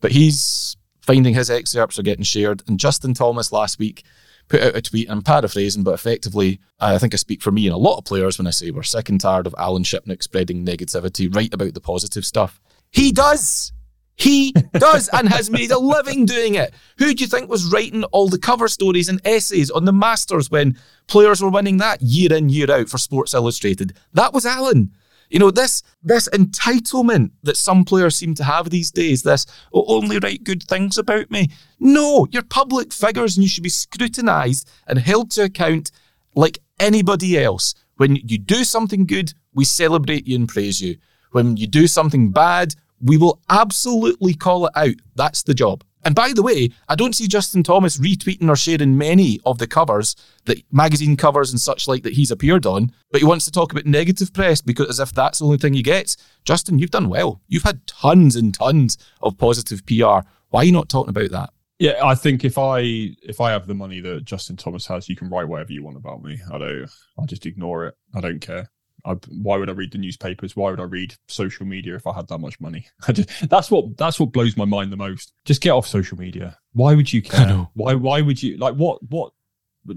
But he's finding his excerpts are getting shared. And Justin Thomas last week put out a tweet, I'm paraphrasing, but effectively, I think I speak for me and a lot of players when I say we're sick and tired of Alan Shipnuck spreading negativity, write about the positive stuff. He does! He does and has made a living doing it. Who do you think was writing all the cover stories and essays on the Masters when players were winning that year in, year out for Sports Illustrated? That was Alan. You know, this this entitlement that some players seem to have these days, this oh, only write good things about me. No, you're public figures and you should be scrutinised and held to account like anybody else. When you do something good, we celebrate you and praise you. When you do something bad, We will absolutely call it out. That's the job. And by the way, I don't see Justin Thomas retweeting or sharing many of the covers, that magazine covers and such like that he's appeared on, but he wants to talk about negative press because as if that's the only thing he gets. Justin, you've done well. You've had tons and tons of positive PR. Why are you not talking about that? Yeah, I think if I if I have the money that Justin Thomas has, you can write whatever you want about me. I don't. I just ignore it. I don't care. I, why would I read the newspapers? Why would I read social media if I had that much money? Just, that's what that's what blows my mind the most. Just get off social media. Why would you care? Why why would you like what what?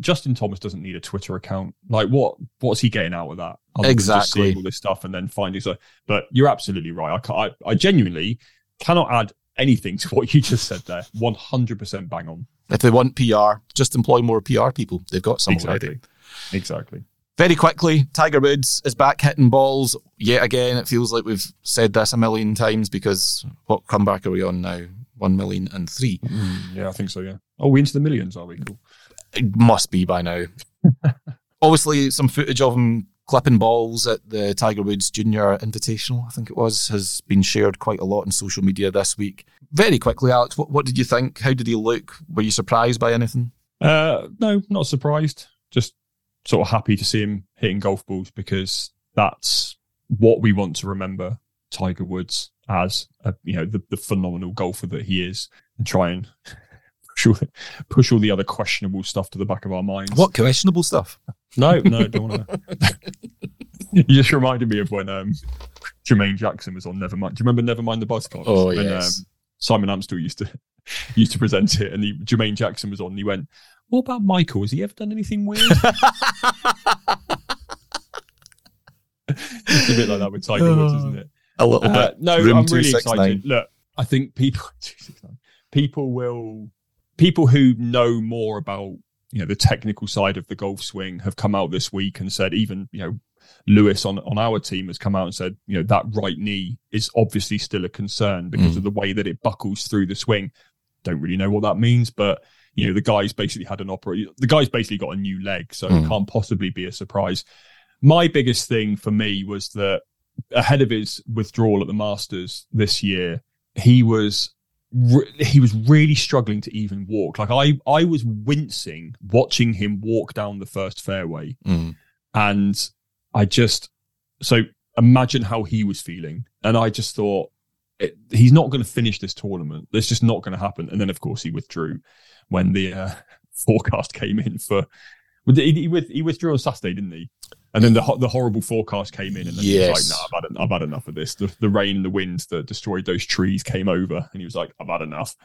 Justin Thomas doesn't need a Twitter account. Like what what's he getting out of that? exactly. all this stuff and then finding so. But you're absolutely right. I I, I genuinely cannot add anything to what you just said there. One hundred percent bang on. If they want PR, just employ more PR people. They've got some exactly. already. Exactly. Very quickly, Tiger Woods is back hitting balls yet again. It feels like we've said this a million times because what comeback are we on now? One million and three. Mm, yeah, I think so. Yeah. Oh, we into the millions, are we? Cool. It must be by now. Obviously, some footage of him clipping balls at the Tiger Woods Junior Invitational, I think it was, has been shared quite a lot on social media this week. Very quickly, Alex, what, what did you think? How did he look? Were you surprised by anything? Uh, no, not surprised. Just sort of happy to see him hitting golf balls because that's what we want to remember Tiger Woods as a, you know the, the phenomenal golfer that he is, and try and push all, push all the other questionable stuff to the back of our minds. What questionable stuff? No, no, don't want to. you just reminded me of when um, Jermaine Jackson was on Nevermind. Do you remember Never Mind the Buzzcocks? Oh when, yes. Um, Simon Amstell used to used to present it, and he, Jermaine Jackson was on. and He went, "What about Michael? Has he ever done anything weird?" it's a bit like that with Tiger Woods, isn't it? A little Uh, bit. no, Room I'm really 269. excited. Look, I think people, people will, people who know more about you know the technical side of the golf swing have come out this week and said even you know Lewis on on our team has come out and said you know that right knee is obviously still a concern because Mm. of the way that it buckles through the swing. Don't really know what that means, but you know the guy's basically had an operate. The guy's basically got a new leg, so Mm. it can't possibly be a surprise. My biggest thing for me was that ahead of his withdrawal at the Masters this year, he was re- he was really struggling to even walk. Like I I was wincing watching him walk down the first fairway, Mm. and I just so imagine how he was feeling, and I just thought it, he's not going to finish this tournament. It's just not going to happen. And then of course he withdrew when the uh, forecast came in for. He, he, he withdrew on Saturday, didn't he? And then the the horrible forecast came in, and then he was like, "No, I've had, I've had enough of this." The, the rain and the winds that destroyed those trees came over, and he was like, "I've had enough."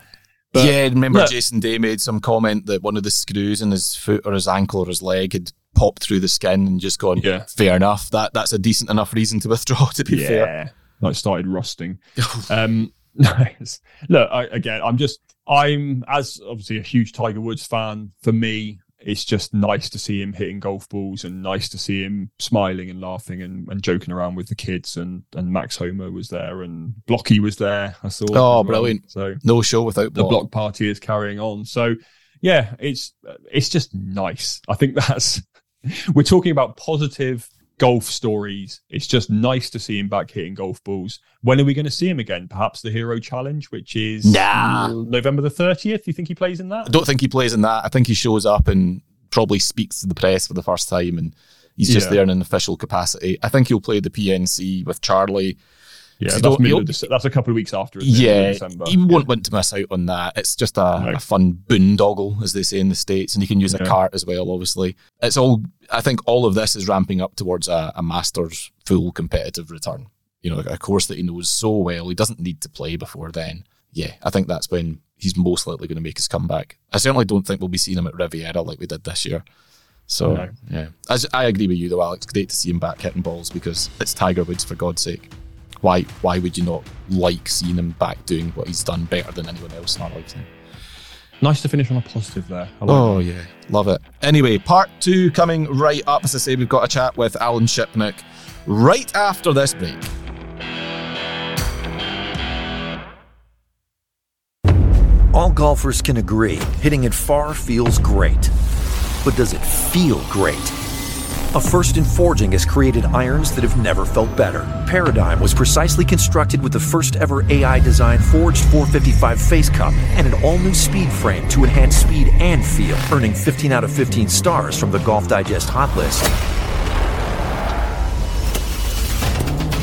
But- yeah, remember look- Jason Day made some comment that one of the screws in his foot or his ankle or his leg had popped through the skin and just gone, Yeah. fair enough. That That's a decent enough reason to withdraw, to be fair. like started rusting. Um, nice. Look, I, again, I'm just, I'm as obviously a huge Tiger Woods fan. For me, it's just nice to see him hitting golf balls and nice to see him smiling and laughing and, and joking around with the kids. And and Max Homa was there and Blocky was there. I saw. Oh, brilliant. So No show without the block. block party is carrying on. So yeah, it's it's just nice. I think that's we're talking about positive golf stories. It's just nice to see him back hitting golf balls. When are we going to see him again? Perhaps the Hero Challenge, which is Nah. November the thirtieth. You think he plays in that? I don't think he plays in that. I think he shows up and probably speaks to the press for the first time and he's just Yeah. there in an official capacity. I think he'll play the PNC with Charlie. Yeah, that's, middle of that's a couple of weeks after. Yeah, December. he won't want to miss out on that. It's just a, No. a fun boondoggle, as they say in the States, and you can use a cart as well, obviously. It's all, I think all of this is ramping up towards a, a Masters full competitive return. You know, a course that he knows so well. He doesn't need to play before then. Yeah, I think that's when he's most likely going to make his comeback. I certainly don't think we'll be seeing him at Riviera like we did this year. So, No. yeah. As, I agree with you, though, Alex. Great to see him back hitting balls because it's Tiger Woods, for God's sake. Why, why would you not like seeing him back doing what he's done better than anyone else in our lifetime? nice to finish on a positive there. I like Oh, yeah. Love it. Anyway, part two coming right up. As I say, we've got a chat with Alan Shipnuck right after this break. All golfers can agree hitting it far feels great. But does it feel great? A first in forging has created irons that have never felt better. Paradigm was precisely constructed with the first ever AI designed forged 455 face cup and an all new speed frame to enhance speed and feel, earning 15 out of 15 stars from the Golf Digest Hot List.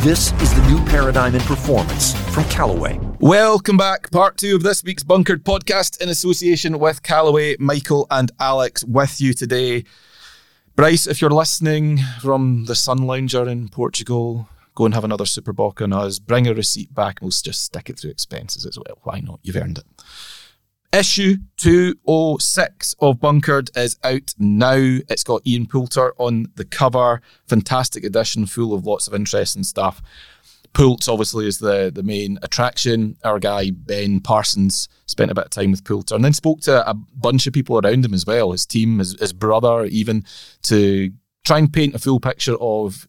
This is the new paradigm in performance from Callaway. Welcome back. Part two of this week's Bunkered podcast in association with Callaway, Michael, and Alex with you today. Bryce, if you're listening from the Sun Lounger in Portugal, go and have another Super Bock on us. Bring a receipt back we'll just stick it through expenses as well. Why not? You've earned it. Issue 206 of Bunkered is out now. It's got Ian Poulter on the cover. Fantastic edition, full of lots of interesting stuff. Poults obviously is the, the main attraction. Our guy Ben Parsons spent a bit of time with Poulter and then spoke to a bunch of people around him as well, his team, his, his brother, even to try and paint a full picture of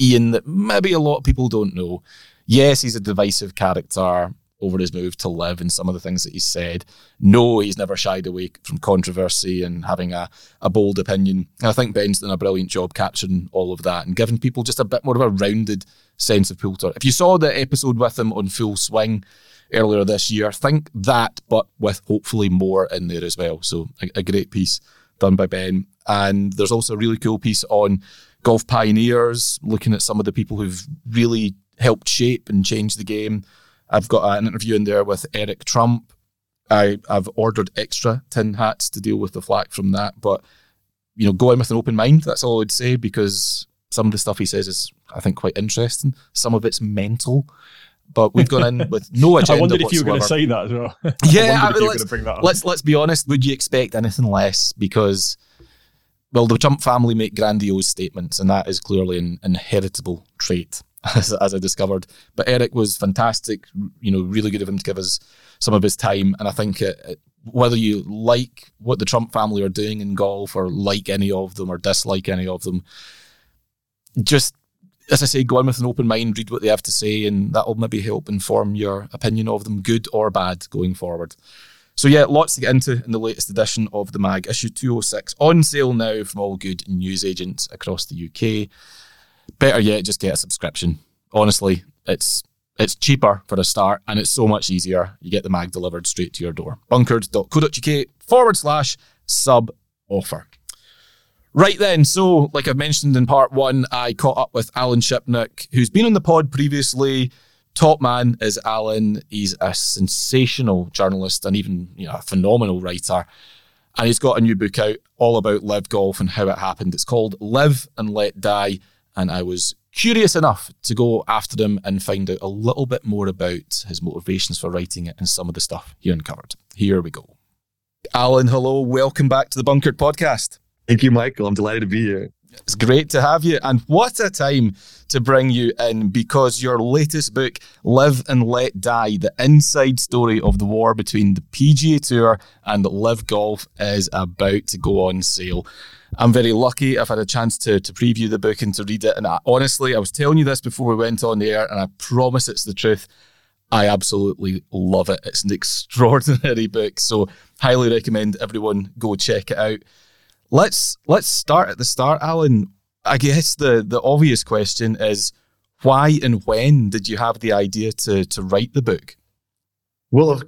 Ian that maybe a lot of people don't know. Yes, he's a divisive character over his move to LIV and some of the things that he's said. No, he's never shied away from controversy and having a, a bold opinion. And I think Ben's done a brilliant job capturing all of that and giving people just a bit more of a rounded sense of Poulter. If you saw the episode with him on Full Swing earlier this year, think that, but with hopefully more in there as well. So a, a great piece done by Ben. And there's also a really cool piece on golf pioneers, looking at some of the people who've really helped shape and change the game I've got uh, an interview in there with Eric Trump. I, I've ordered extra tin hats to deal with the flack from that. But, you know, go in with an open mind. That's all I'd say because some of the stuff he says is, I think, quite interesting. Some of it's mental. But we've gone in with no agenda. I wondered if you were going to say that as well. Yeah, I I mean, let's, let's let's be honest. Would you expect anything less? Because well, the Trump family make grandiose statements, and that is clearly an inheritable trait as, as I discovered. But Eric was fantastic, you know, really good of him to give us some of his time. And I think it, it, whether you like what the Trump family are doing in golf or like any of them or dislike any of them, just as I say, go in with an open mind, read what they have to say, and that'll maybe help inform your opinion of them, good or bad, going forward. So yeah, lots to get into in the latest edition of the mag, issue 206, on sale now from all good news agents across the UK. Better yet, just get a subscription. Honestly, it's it's cheaper for a start and it's so much easier. You get the mag delivered straight to your door. Bunkered.co.uk forward slash sub offer. Right then, so like I've mentioned in part one, I caught up with Alan Shipnuck, who's been on the pod previously. Top man is Alan. He's a sensational journalist and even you know a phenomenal writer. And he's got a new book out all about LIV golf and how it happened. It's called LIV and Let Die and I was curious enough to go after him and find out a little bit more about his motivations for writing it and some of the stuff he uncovered. Here we go. Alan, hello. Welcome back to the Bunkered podcast. Thank you, Michael. I'm delighted to be here. It's great to have you. And what a time to bring you in because your latest book, LIV and Let Die, the inside story of the war between the PGA Tour and LIV Golf, is about to go on sale. I'm very lucky. I've had a chance to, to preview the book and to read it. And I, honestly, I was telling you this before we went on air, and I promise it's the truth. I absolutely love it. It's an extraordinary book. So highly recommend everyone go check it out. Let's let's start at the start, Alan. I guess the the obvious question is why and when did you have the idea to to write the book? Well,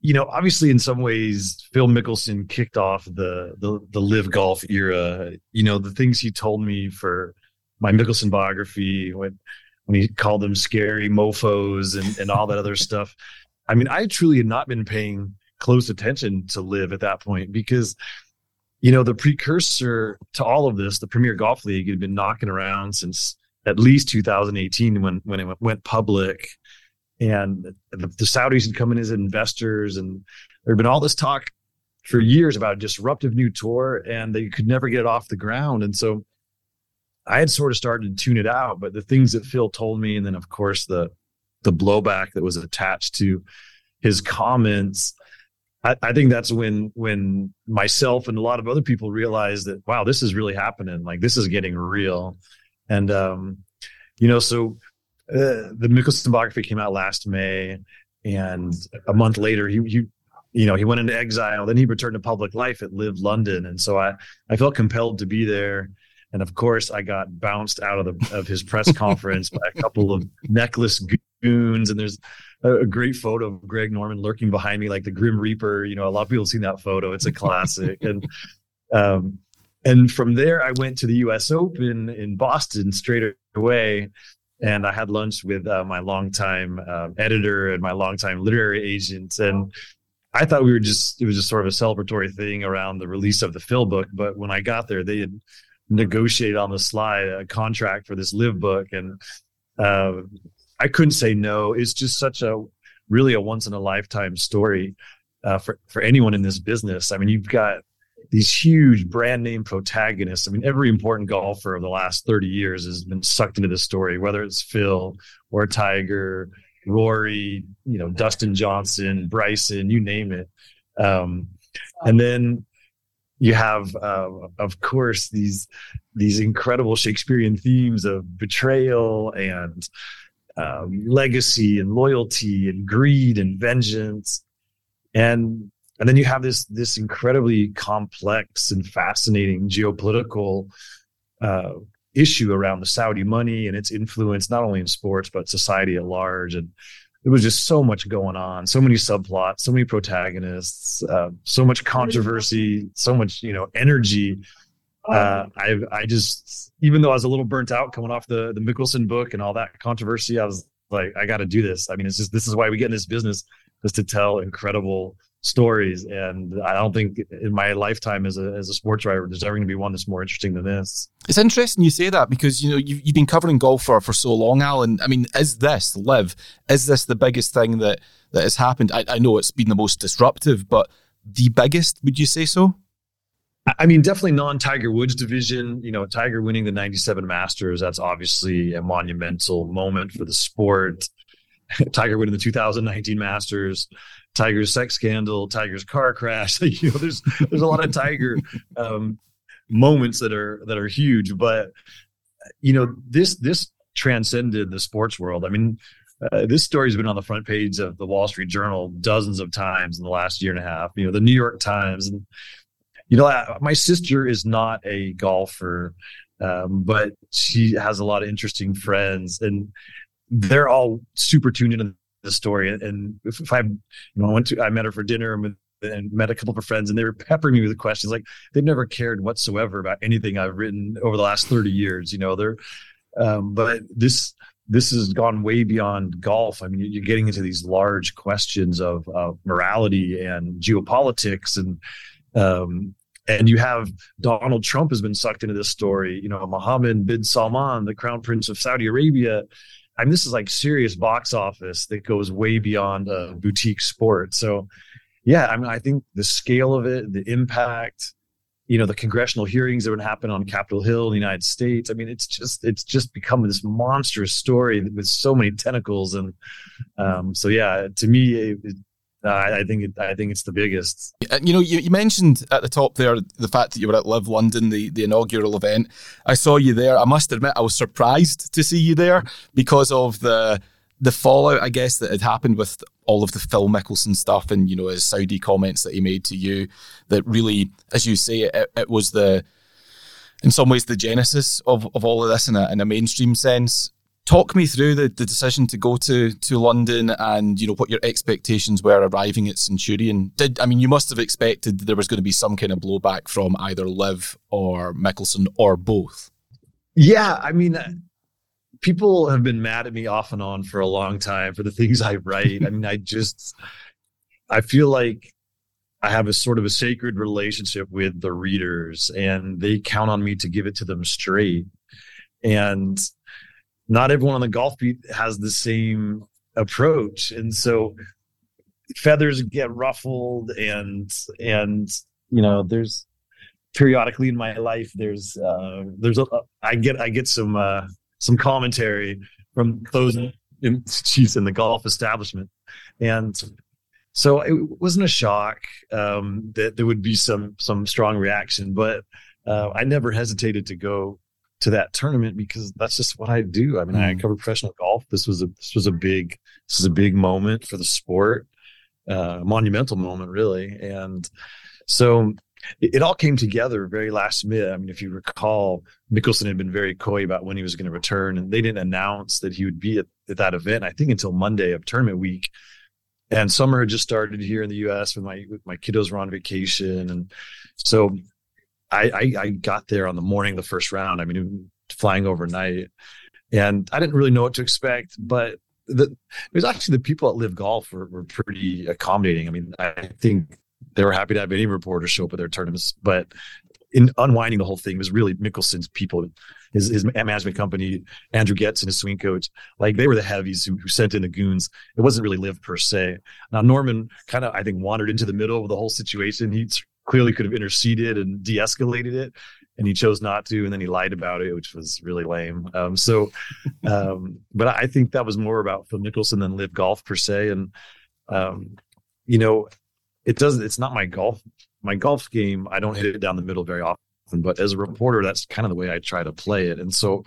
you know, obviously, in some ways, Phil Mickelson kicked off the the the LIV golf era. You know, the things he told me for my Mickelson biography when when he called them scary mofo's and and all that other stuff. I mean, I truly had not been paying close attention to LIV at that point because you know the precursor to all of this, the Premier Golf League, had been knocking around since at least 2018 when when it went public and the, the Saudis had come in as investors, and there had been all this talk for years about a disruptive new tour, and they could never get it off the ground. And so I had sort of started to tune it out, but the things that Phil told me, and then of course the the blowback that was attached to his comments, I, I, think that's when when myself and a lot of other people realized that wow, this is really happening. Like this is getting real, and um, you know, so uh, the Mickelson biography came out last May, and a month later, he, he, you know, he went into exile. Then he returned to public life at LIV London, and so I, I felt compelled to be there. And of course, I got bounced out of the of his press conference by a couple of necklace goons. And there's a, great photo of Greg Norman lurking behind me, like the Grim Reaper. You know, a lot of people have seen that photo. It's a classic. and um, and from there, I went to the U.S. Open in Boston straight away, and I had lunch with uh, my longtime um, editor and my longtime literary agent, and I thought we were just it was just sort of a celebratory thing around the release of the Phil book. But when I got there, they had negotiated on the slide a contract for this LIV book, and uh, I couldn't say no. It's just such a really a once in a lifetime story uh, for for anyone in this business. I mean, you've got these huge brand name protagonists. I mean, every important golfer of the last 30 years has been sucked into this story, whether it's Phil or Tiger, Rory, you know, Dustin Johnson, Bryson, you name it. Um, and then you have, uh, of course, these these incredible Shakespearean themes of betrayal and um, legacy and loyalty and greed and vengeance, and and then you have this this incredibly complex and fascinating geopolitical uh, issue around the Saudi money and its influence not only in sports but society at large. And there was just so much going on, so many subplots, so many protagonists, uh, so much controversy, so much you know energy. Uh, I I just even though I was a little burnt out coming off the the Mickelson book and all that controversy, I was like, I got to do this. I mean, it's just this is why we get in this business, is to tell incredible stories. And I don't think in my lifetime as a as a sports writer, there's ever going to be one that's more interesting than this. It's interesting you say that because you know you've, you've been covering golf for, for so long, Alan. I mean, is this LIV? Is this the biggest thing that that has happened? I, I know it's been the most disruptive, but the biggest, would you say so? I mean, definitely non-Tiger Woods division. You know, Tiger winning the '97 Masters. That's obviously a monumental moment for the sport. Tiger winning the 2019 Masters. Tiger's sex scandal, Tiger's car crash. you know, there's there's a lot of Tiger um, moments that are that are huge, but you know, this this transcended the sports world. I mean, uh, this story's been on the front page of the Wall Street Journal dozens of times in the last year and a half. You know, the New York Times, and you know, I, my sister is not a golfer, um, but she has a lot of interesting friends, and they're all super tuned into the story. And if, I, you know, I went to, I met her for dinner and, and met a couple of her friends, and they were peppering me with questions. Like they've never cared whatsoever about anything I've written over the last thirty years. You know, they're, um, but this this has gone way beyond golf. I mean, you're getting into these large questions of, of morality and geopolitics, and um, and you have Donald Trump has been sucked into this story. You know, Mohammed bin Salman, the crown prince of Saudi Arabia, I mean, this is like serious box office that goes way beyond a boutique sport. So, yeah, I mean, I think the scale of it, the impact, you know, the congressional hearings that would happen on Capitol Hill in the United States. I mean, it's just it's just become this monstrous story with so many tentacles, and um, so yeah, to me, it, uh, I think it, I think it's the biggest. You know, you, you, mentioned at the top there the fact that you were at LIV London, the, the inaugural event. I saw you there. I must admit, I was surprised to see you there because of the the fallout, I guess, that had happened with all of the Phil Mickelson stuff and you know his Saudi comments that he made to you. That really, as you say, it, it was the in some ways the genesis of, of all of this in a, in a mainstream sense talk me through the, the decision to go to to London and you know what your expectations were arriving at Centurion. Did I mean you must have expected there was going to be some kind of blowback from either LIV or Mickelson or both. Yeah, I mean uh, people have been mad at me off and on for a long time for the things I write. I mean I just I feel like I have a sort of a sacred relationship with the readers and they count on me to give it to them straight. And not everyone on the golf beat has the same approach. And so feathers get ruffled and and you know there's periodically in my life there's uh there's a i get i get some uh some commentary from those in chiefs in the golf establishment. And so it wasn't a shock um that there would be some some strong reaction but uh, i never hesitated to go to that tournament because that's just what I do. I mean. I cover professional golf. This was a this was a big this is a big moment for the sport, uh, monumental moment really. And so it, it, all came together very last minute. I mean, if you recall, Mickelson had been very coy about when he was going to return, and they didn't announce that he would be at, at that event. I think until Monday of tournament week. And summer had just started here in the U.S. with my with my kiddos were on vacation, and so I, I, I got there on the morning of the first round. I mean, flying overnight, and I didn't really know what to expect, but the, it was actually the people at LIV Golf were, were pretty accommodating. I mean, I think they were happy to have any reporter show up at their tournaments, but in unwinding the whole thing was really Mickelson's people, his, his management company, Andrew Getz and his swing coach. Like they were the heavies who, who sent in the goons. It wasn't really LIV per se. Now Norman kind of I think wandered into the middle of the whole situation. He clearly could have interceded and de-escalated it, and he chose not to, and then he lied about it, which was really lame. Um, so, um, but I think that was more about Phil Mickelson than LIV Golf per se, and um, you know, it doesn't. It's not my golf. My golf game. I don't hit it down the middle very often, but as a reporter, that's kind of the way I try to play it, and so.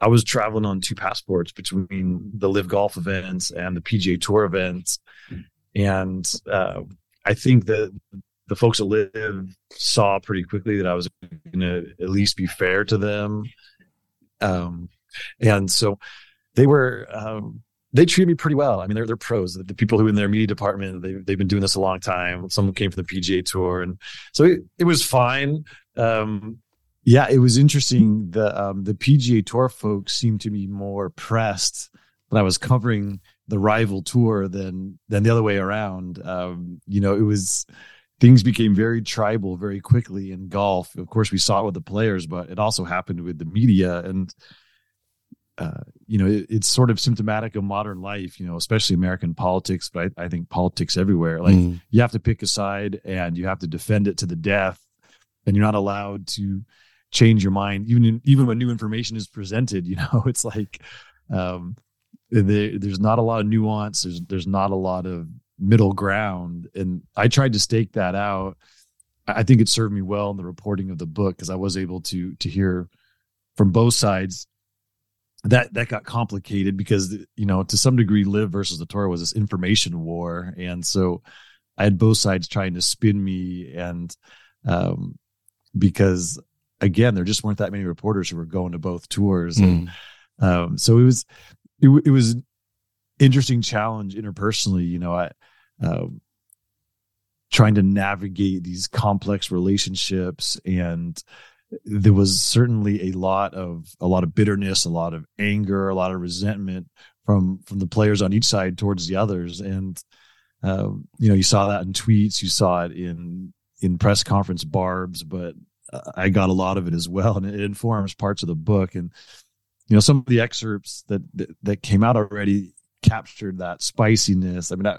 I was traveling on two passports between the LIV Golf events and the PGA Tour events, and uh, I think that the folks that LIV saw pretty quickly that I was going to at least be fair to them. Um, and so they were, um, they treated me pretty well. I mean, they're, they're pros. The, the people who in their media department, they, they've been doing this a long time. Some came from the PGA tour. And so it, it was fine. Um, yeah, it was interesting. The, um, the PGA tour folks seemed to be more pressed when I was covering the rival tour than, than the other way around. Um, you know, it was, things became very tribal very quickly in golf. Of course, we saw it with the players, but it also happened with the media. And, uh, you know, it, it's sort of symptomatic of modern life, you know, especially American politics, but I, I think politics everywhere. Like mm. you have to pick a side and you have to defend it to the death, and you're not allowed to change your mind, even in, even when new information is presented. You know, it's like um, there, there's not a lot of nuance. There's there's not a lot of middle ground. And I tried to stake that out. I think it served me well in the reporting of the book because I was able to to hear from both sides. That that got complicated because you know to some degree, live versus the tour was this information war, and so I had both sides trying to spin me, and um, because again, there just weren't that many reporters who were going to both tours, mm. and um, so it was it, it was interesting challenge interpersonally. You know, I um, trying to navigate these complex relationships, and there was certainly a lot of a lot of bitterness, a lot of anger, a lot of resentment from from the players on each side towards the others, and um, you know, you saw that in tweets, you saw it in in press conference barbs, but I got a lot of it as well, and it informs parts of the book. And you know, some of the excerpts that that, that came out already captured that spiciness. I mean,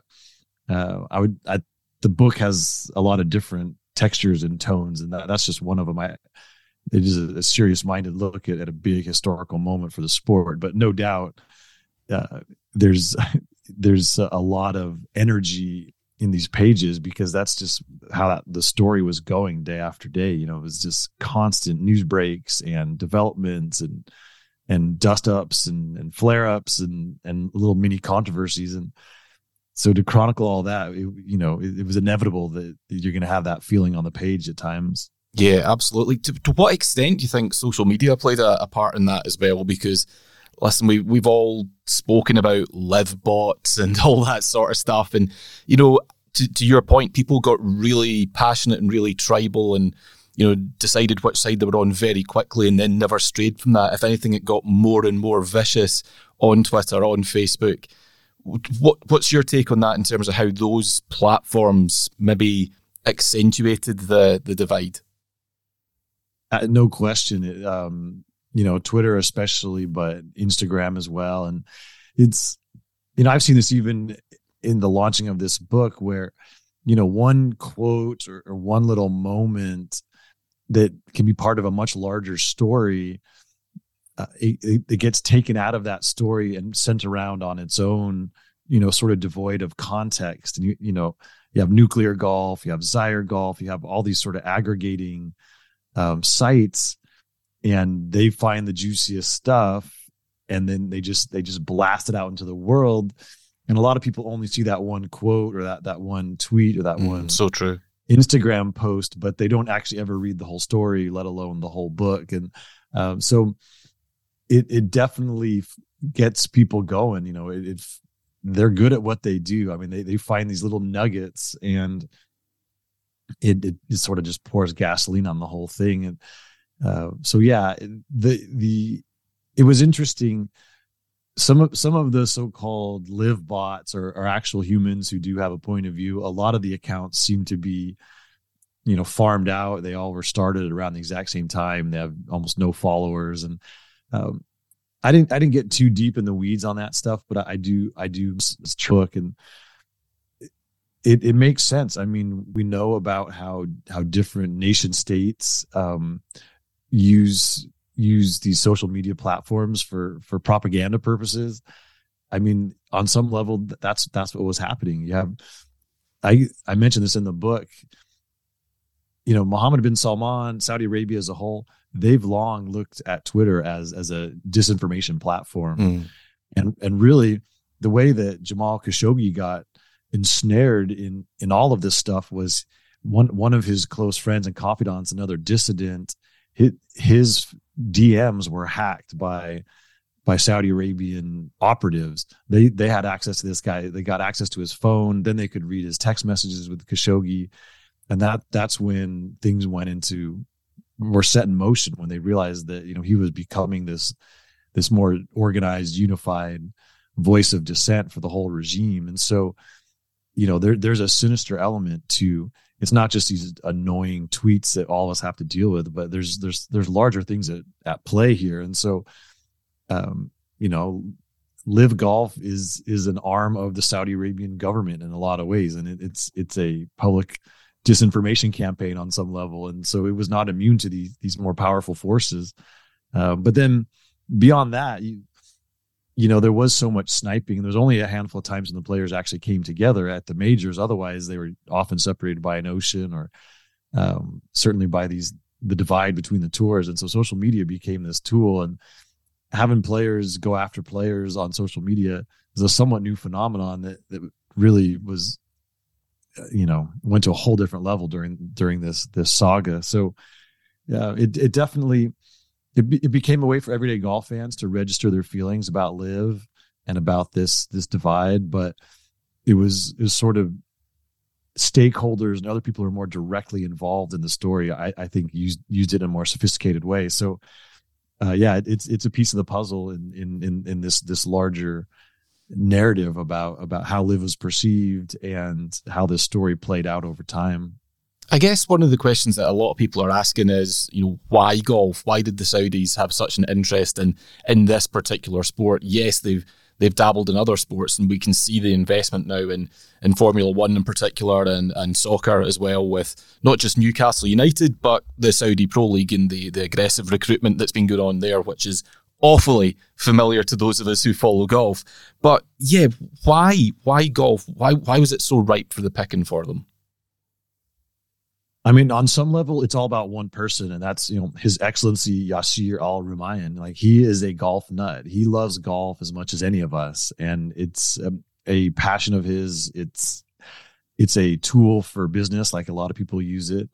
uh, I would, I, the book has a lot of different textures and tones, and that, that's just one of them. I, it is a, a serious minded look at, at, a big historical moment for the sport, but no doubt, uh, there's, there's a lot of energy in these pages because that's just how that, the story was going day after day. You know, it was just constant news breaks and developments and, and dust ups and, and flare ups and, and little mini controversies. And so to chronicle all that, it, you know, it, it was inevitable that you're going to have that feeling on the page at times. Yeah, absolutely. To, to what extent do you think social media played a, a part in that as well? Because listen, we we've all spoken about LIV bots and all that sort of stuff, and you know, to, to your point, people got really passionate and really tribal and you know, decided which side they were on very quickly and then never strayed from that. If anything, it got more and more vicious on Twitter, on Facebook. What What's your take on that in terms of how those platforms maybe accentuated the the divide? Uh, no question. It, um, you know, Twitter especially, but Instagram as well. And it's, you know, I've seen this even in the launching of this book where, you know, one quote or, or one little moment that can be part of a much larger story uh, it, it, gets taken out of that story and sent around on its own you know sort of devoid of context. And you you know you have NUCLR golf you have Zyre golf you have all these sort of aggregating um, sites and they find the juiciest stuff and then they just they just blast it out into the world. And a lot of people only see that one quote or that that one tweet or that mm, one so true. Instagram post, but they don't actually ever read the whole story, let alone the whole book. And um, so it it definitely gets people going. You know, it, it they're good at what they do. I mean, they they find these little nuggets and it, it, sort of just pours gasoline on the whole thing. And uh, so yeah, the the it was interesting some of some of the so-called LIV bots are, are actual humans who do have a point of view. A lot of the accounts seem to be, you know, farmed out. They all were started around the exact same time. They have almost no followers, and um, I didn't I didn't get too deep in the weeds on that stuff, but I do I do look and it it makes sense. I mean, we know about how how different nation states um, use use these social media platforms for for propaganda purposes. I mean on some level that's that's what was happening. You have i i mentioned this in the book. You know mohammed bin salman saudi arabia as a whole they've long looked at twitter as as a disinformation platform mm. and and really the way that jamal khashoggi got ensnared in in all of this stuff was one one of his close friends and confidants another dissident his, his DMs were hacked by by Saudi Arabian operatives. They they had access to this guy. They got access to his phone. Then they could read his text messages with Khashoggi, and that that's when things went into were set in motion when they realized that you know he was becoming this this more organized, unified voice of dissent for the whole regime. And so, you know, there there's a sinister element to it's not just these annoying tweets that all of us have to deal with, but there's there's there's larger things at, at play here. And so um, you know, LIV golf is is an arm of the Saudi Arabian government in a lot of ways. And it, it's it's a public disinformation campaign on some level. And so it was not immune to these these more powerful forces. Uh, but then beyond that, you you know, there was so much sniping. There's only a handful of times when the players actually came together at the majors. Otherwise, they were often separated by an ocean or um, certainly by these the divide between the tours. And so social media became this tool, and having players go after players on social media is a somewhat new phenomenon that that really was, you know, went to a whole different level during during this this saga. So, yeah, it it definitely it, be, it became a way for everyday golf fans to register their feelings about LIV and about this this divide but it was it was sort of stakeholders and other people who are more directly involved in the story i, I think used used it in a more sophisticated way so uh, yeah it's it's a piece of the puzzle in in in, in this this larger narrative about about how LIV was perceived and how this story played out over time I guess one of the questions that a lot of people are asking is, you know, why golf? Why did the Saudis have such an interest in in this particular sport? Yes, they've they've dabbled in other sports, and we can see the investment now in in Formula One in particular, and and soccer as well, with not just Newcastle United, but the Saudi Pro League and the the aggressive recruitment that's been going on there, which is awfully familiar to those of us who follow golf. But yeah, why why golf? Why why was it so ripe for the picking for them? I mean, on some level, it's all about one person, and that's you know His Excellency Yasir Al Rumayyan. Like he is a golf nut. He loves golf as much as any of us, and it's a, a passion of his. It's it's a tool for business, like a lot of people use it,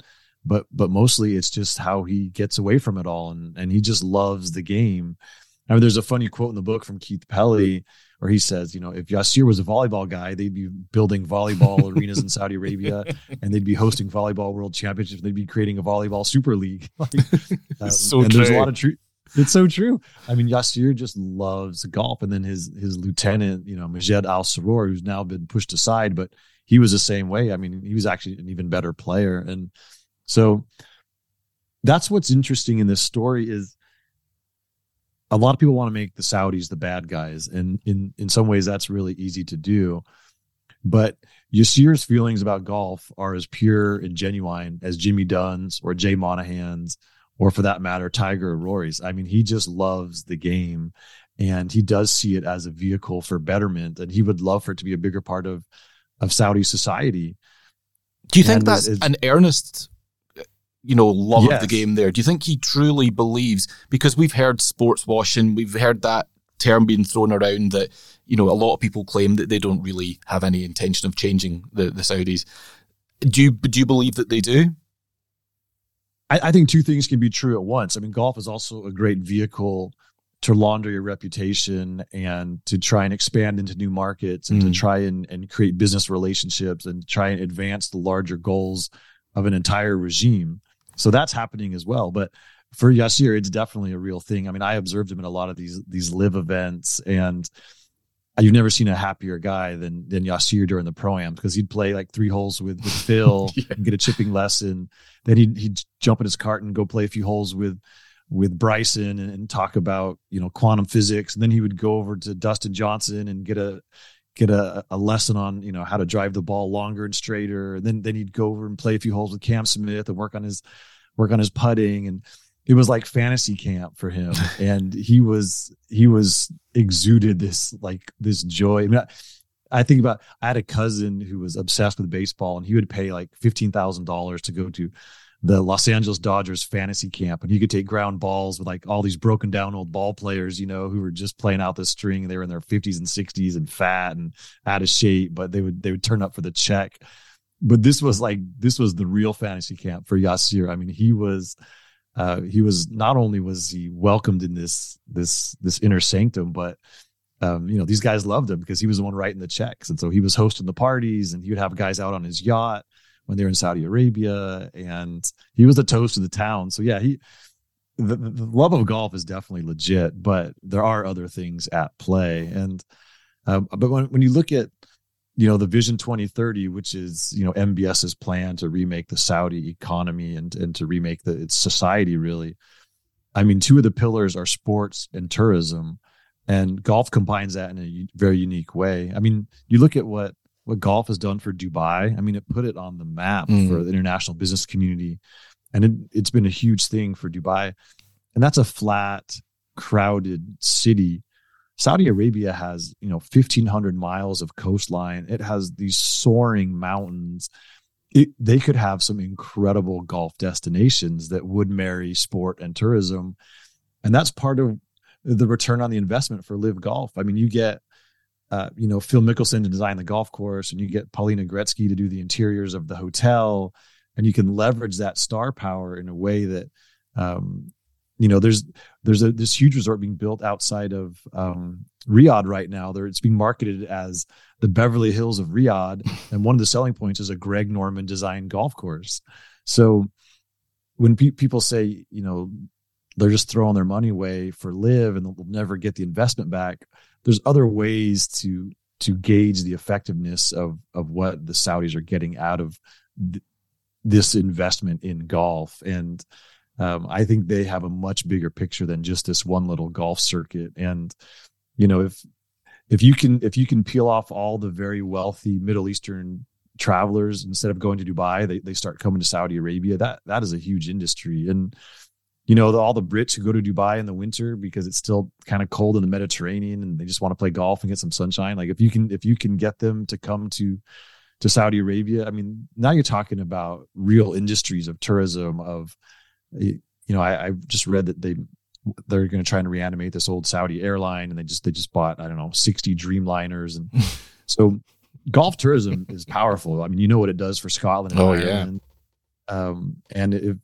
but but mostly it's just how he gets away from it all, and and he just loves the game. I mean, there's a funny quote in the book from Keith Pelley where he says, you know, if Yasir was a volleyball guy, they'd be building volleyball arenas in Saudi Arabia and they'd be hosting volleyball world championships. They'd be creating a volleyball super league. like, um, so and true. there's a lot of truth. It's so true. I mean, Yasir just loves golf. And then his his lieutenant, you know, Majed Al Sorour, who's now been pushed aside, but he was the same way. I mean, he was actually an even better player. And so that's what's interesting in this story is a lot of people want to make the Saudis the bad guys, and in in some ways that's really easy to do. But Yasir's feelings about golf are as pure and genuine as Jimmy Dunne's or Jay Monahan's, or for that matter, Tiger or Rory's. I mean, he just loves the game, and he does see it as a vehicle for betterment, and he would love for it to be a bigger part of of Saudi society. Do you think and that's an earnest you know, love yes. of the game there. Do you think he truly believes? Because we've heard sports washing, we've heard that term being thrown around that, you know, a lot of people claim that they don't really have any intention of changing the, the Saudis. Do you do you believe that they do? I, I think two things can be true at once. I mean, golf is also a great vehicle to launder your reputation and to try and expand into new markets and mm. to try and, and create business relationships and try and advance the larger goals of an entire regime. So that's happening as well. But for Yasir, it's definitely a real thing. I mean, I observed him in a lot of these these LIV events, and you've never seen a happier guy than than Yasir during the pro am because he'd play like three holes with, with Phil yeah. and get a chipping lesson. Then he'd he'd jump in his cart and go play a few holes with with Bryson and, and, talk about you know quantum physics. And then he would go over to Dustin Johnson and get a get a, a lesson on you know how to drive the ball longer and straighter. And then then he'd go over and play a few holes with Cam Smith and work on his work on his putting. And it was like fantasy camp for him. And he was he was exuded this like this joy. I, mean, I, I think about i had a cousin who was obsessed with baseball and he would pay like $15000 to go to the Los Angeles Dodgers fantasy camp, and he could take ground balls with like all these broken down old ball players, you know, who were just playing out the string. They were in their fifties and sixties and fat and out of shape, but they would they would turn up for the check. But this was like this was the real fantasy camp for Yasir. I mean, he was uh, he was not only was he welcomed in this this this inner sanctum, but um, you know these guys loved him because he was the one writing the checks, and so he was hosting the parties, and he would have guys out on his yacht when they were in Saudi Arabia, and he was the toast of the town. So yeah, he the, the love of golf is definitely legit, but there are other things at play, and um, but when when you look at you know the vision 2030 which is you know mbs's plan to remake the saudi economy and and to remake the its society really i mean two of the pillars are sports and tourism and golf combines that in a very unique way i mean you look at what what golf has done for dubai i mean it put it on the map mm. for the international business community and it, it's been a huge thing for dubai and that's a flat crowded city Saudi Arabia has, you know, 1500 miles of coastline. It has these soaring mountains. It, they could have some incredible golf destinations that would marry sport and tourism. And that's part of the return on the investment for LIV Golf. I mean, you get, uh, you know, Phil Mickelson to design the golf course, and you get Paulina Gretzky to do the interiors of the hotel, and you can leverage that star power in a way that um, you know there's there's a this huge resort being built outside of um, Riyadh right now. There it's being marketed as the Beverly Hills of Riyadh, and one of the selling points is a Greg Norman designed golf course. So when pe- people say you know they're just throwing their money away for LIV and they'll never get the investment back, there's other ways to to gauge the effectiveness of of what the Saudis are getting out of th- this investment in golf and um, I think they have a much bigger picture than just this one little golf circuit. And you know, if if you can if you can peel off all the very wealthy Middle Eastern travelers instead of going to Dubai, they they start coming to Saudi Arabia. That that is a huge industry. And you know, the, all the Brits who go to Dubai in the winter because it's still kind of cold in the Mediterranean and they just want to play golf and get some sunshine. Like if you can if you can get them to come to to Saudi Arabia, I mean, now you're talking about real industries of tourism of you know, I, I just read that they they're going to try and reanimate this old Saudi airline, and they just they just bought I don't know sixty Dreamliners, and so golf tourism is powerful. I mean, you know what it does for Scotland. oh yeah, um, and if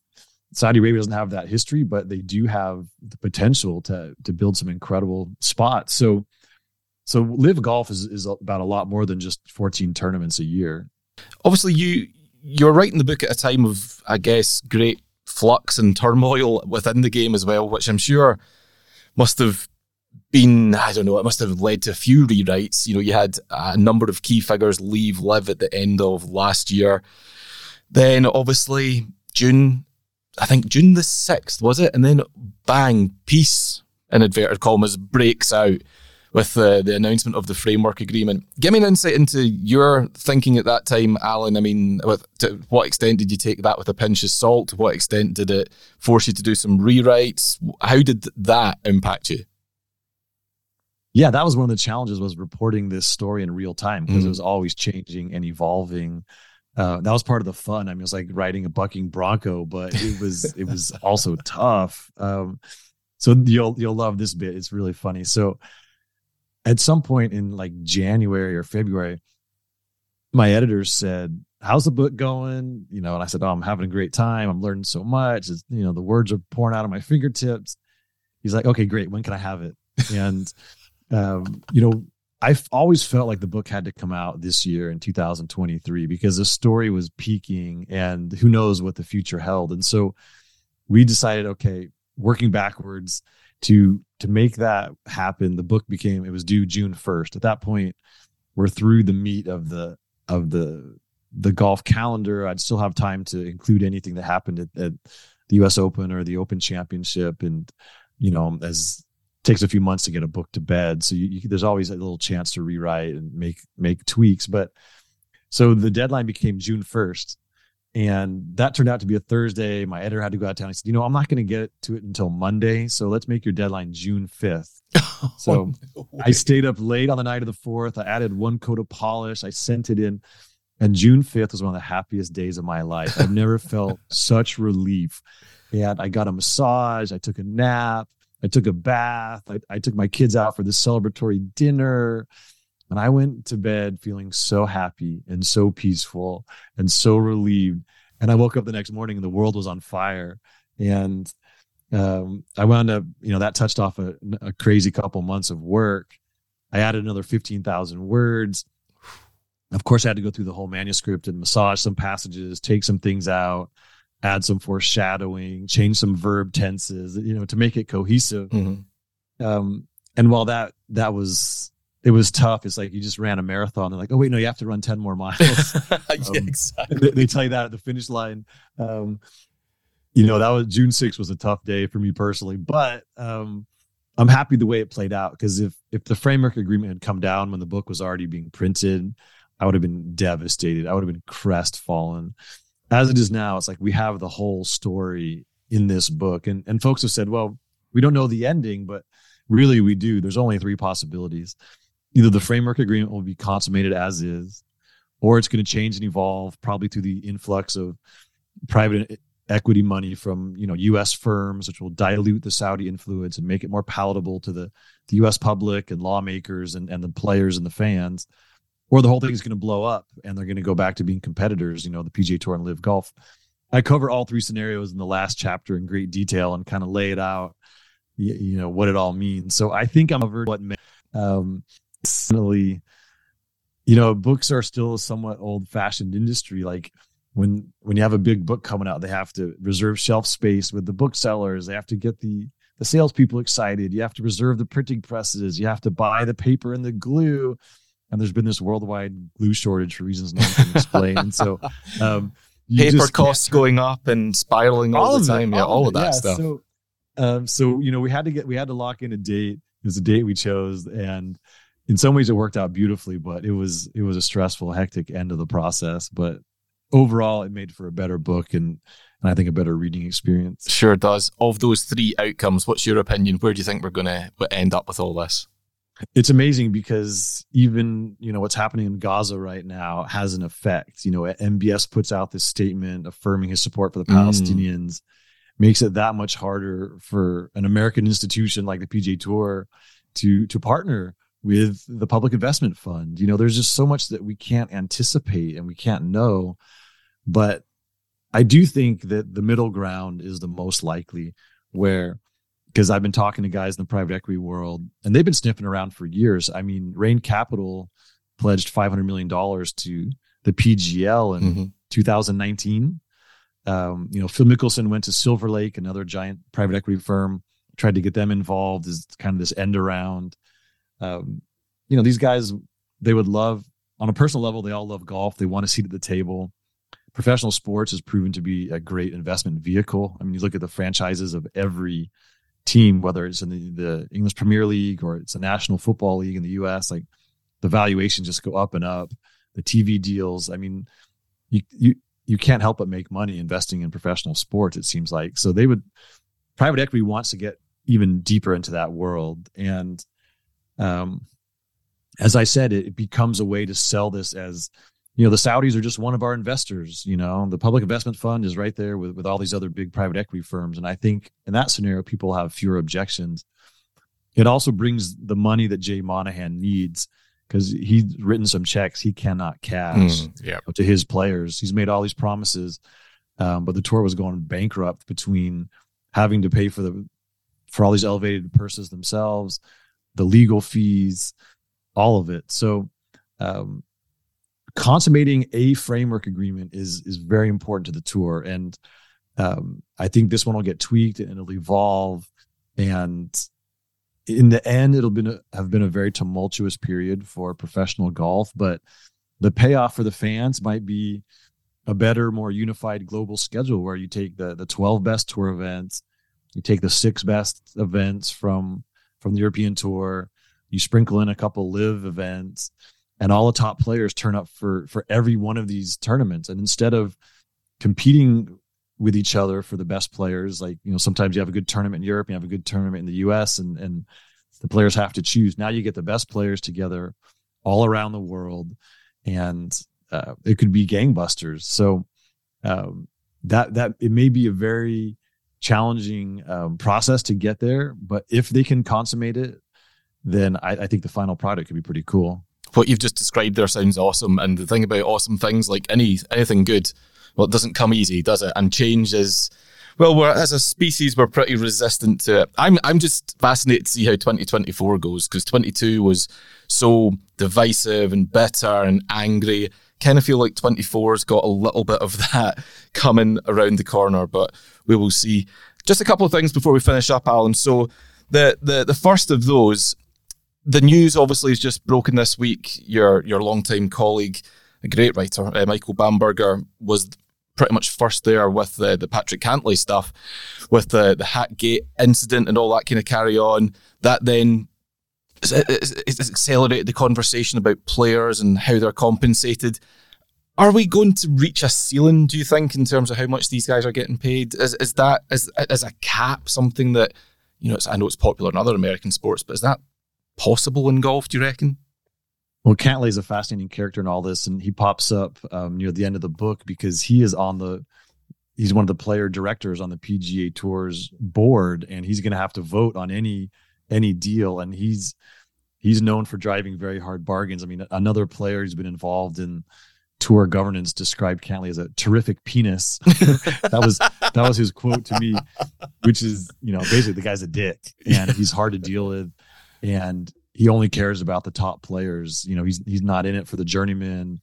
Saudi Arabia doesn't have that history, but they do have the potential to to build some incredible spots. So, so LIV Golf is is about a lot more than just fourteen tournaments a year. Obviously, you you're writing the book at a time of, I guess, great flux and turmoil within the game as well, which I'm sure must have been, I don't know, it must have led to a few rewrites. You know, you had a number of key figures leave LIV at the end of last year. Then obviously June, I think June the 6th, was it? And then bang, peace in inverted commas breaks out with the, the announcement of the framework agreement. Give me an insight into your thinking at that time, Alan. I mean, with, to what extent did you take that with a pinch of salt? To what extent did it force you to do some rewrites? How did that impact you? Yeah, that was one of the challenges was reporting this story in real time because mm-hmm. it was always changing and evolving. Uh, that was part of the fun. I mean, it was like riding a bucking bronco, but it was it was also tough. Um, so you'll you'll love this bit. It's really funny. So at some point in like January or February, my editor said, how's the book going? You know, and I said, oh, I'm having a great time. I'm learning so much. It's, you know, the words are pouring out of my fingertips. He's like, okay, great. When can I have it? And, um, you know, I've always felt like the book had to come out this year in 2023 because the story was peaking and who knows what the future held. And so we decided, okay, working backwards to to make that happen, the book became it was due June 1st. At that point, we're through the meat of the of the the golf calendar. I'd still have time to include anything that happened at, at the US Open or the Open Championship and you know, as takes a few months to get a book to bed. So you, you, there's always a little chance to rewrite and make make tweaks. But so the deadline became June 1st. And that turned out to be a Thursday. My editor had to go out of town. I said, you know, I'm not going to get to it until Monday. So let's make your deadline June 5th. So oh, no I stayed up late on the night of the 4th. I added one coat of polish. I sent it in. And June 5th was one of the happiest days of my life. I've never felt such relief. And I got a massage. I took a nap. I took a bath. I, I took my kids out for the celebratory dinner. And I went to bed feeling so happy and so peaceful and so relieved. And I woke up the next morning and the world was on fire. And um, I wound up, you know, that touched off a, a crazy couple months of work. I added another 15,000 words. Of course, I had to go through the whole manuscript and massage some passages, take some things out add some foreshadowing, change some verb tenses, you know, to make it cohesive. Mm-hmm. Um, and while that that was it was tough, it's like you just ran a marathon. They're like, oh wait, no, you have to run ten more miles. um, yeah, exactly. They, they, tell you that at the finish line. Um, you know, that was June 6th was a tough day for me personally, but um, I'm happy the way it played out because if if the framework agreement had come down when the book was already being printed, I would have been devastated. I would have been crestfallen as it is now, it's like we have the whole story in this book. And and folks have said, well, we don't know the ending, but really we do. There's only three possibilities. Either the framework agreement will be consummated as is, or it's going to change and evolve, probably through the influx of private equity money from you know U.S. firms, which will dilute the Saudi influence and make it more palatable to the the U.S. public and lawmakers and and the players and the fans or the whole thing is going to blow up and they're going to go back to being competitors, you know, the PGA Tour and LIV Golf. I cover all three scenarios in the last chapter in great detail and kind of lay it out, you, you know, what it all means. So I think I'm over what um, definitely, you know, books are still a somewhat old fashioned industry. Like when when you have a big book coming out, they have to reserve shelf space with the booksellers. They have to get the the salespeople excited. You have to reserve the printing presses. You have to buy the paper and the glue and there's been this worldwide glue shortage for reasons no one can explain. so, um, paper costs going up and spiraling all, all the time. That, yeah, all, all of that yeah. stuff. So, um, so you know, we had to get we had to lock in a date. It was a date we chose, and in some ways it worked out beautifully. But it was it was a stressful, hectic end of the process. But overall, it made for a better book and. And I think a better reading experience. Sure does. Of those three outcomes, what's your opinion? Where do you think we're going to end up with all this? It's amazing because even you know what's happening in Gaza right now has an effect. You know, MBS puts out this statement affirming his support for the mm. Palestinians, makes it that much harder for an American institution like the PGA Tour to to partner with the Public Investment Fund. You know, there's just so much that we can't anticipate and we can't know, but I do think that the middle ground is the most likely where because I've been talking to guys in the private equity world and they've been sniffing around for years. I mean, Raine Capital pledged $500 million to the PGL in mm-hmm. 2019. Um, you know, Phil Mickelson went to Silver Lake, another giant private equity firm, tried to get them involved as kind of this end around. Um, you know, these guys, they would love, on a personal level, they all love golf. They want a seat at the table. Professional sports has proven to be a great investment vehicle. I mean, you look at the franchises of every team, whether it's in the, the English Premier League or it's a National Football League in the U.S., like the valuations just go up and up. The TV deals, I mean, you you you can't help but make money investing in professional sports. It seems like so they would private equity wants to get even deeper into that world, and um, as I said, it becomes a way to sell this as you know the saudis are just one of our investors you know the public investment fund is right there with, with all these other big private equity firms and i think in that scenario people have fewer objections it also brings the money that jay monahan needs because he's written some checks he cannot cash Mm, yeah. to his players. He's made all these promises, um, but the tour was going bankrupt between having to pay for the for all these elevated purses themselves, the legal fees, all of it. So, um, consummating a framework agreement is is very important to the tour, and um, I think this one will get tweaked and it'll evolve. And in the end, it'll a, have been a very tumultuous period for professional golf, but the payoff for the fans might be a better, more unified global schedule where you take the the 12 best tour events, you take the six best events from from the European tour, you sprinkle in a couple LIV events, and all the top players turn up for for every one of these tournaments. And instead of competing with each other for the best players, like you know, sometimes you have a good tournament in Europe, you have a good tournament in the US, and and the players have to choose. Now you get the best players together all around the world and uh, it could be gangbusters. So um, that that it may be a very challenging um, process to get there, but if they can consummate it, then I, I think the final product could be pretty cool. What you've just described there sounds awesome, and the thing about awesome things, like any anything good, well, it doesn't come easy, does it? And change is well, we're as a species, we're pretty resistant to it. I'm I'm just fascinated to see how 2024 goes because 22 was so divisive and bitter and angry. Kind of feel like 24's got a little bit of that coming around the corner, but we will see. Just a couple of things before we finish up, Alan. So the the the first of those, the news obviously has just broken this week. Your your longtime colleague, a great writer, uh, Michael Bamberger, was pretty much first there with the, the Patrick Cantlay stuff, with the, the Hatgate incident and all that kind of carry on. That then it's accelerated the conversation about players and how they're compensated. Are we going to reach a ceiling, do you think, in terms of how much these guys are getting paid? Is, is that is, is a cap something that, you know, I know it's popular in other American sports, but is that possible in golf, do you reckon? Well, Cantlay is a fascinating character in all this, and he pops up um, near the end of the book because he is on the he's one of the player directors on the PGA Tour's board, and he's going to have to vote on any any deal, and he's he's known for driving very hard bargains. I mean, another player who's been involved in tour governance described Cantlay as a terrific penis. that was that was his quote to me, which is you know basically the guy's a dick and he's hard to deal with, and he only cares about the top players. You know, he's he's not in it for the journeyman.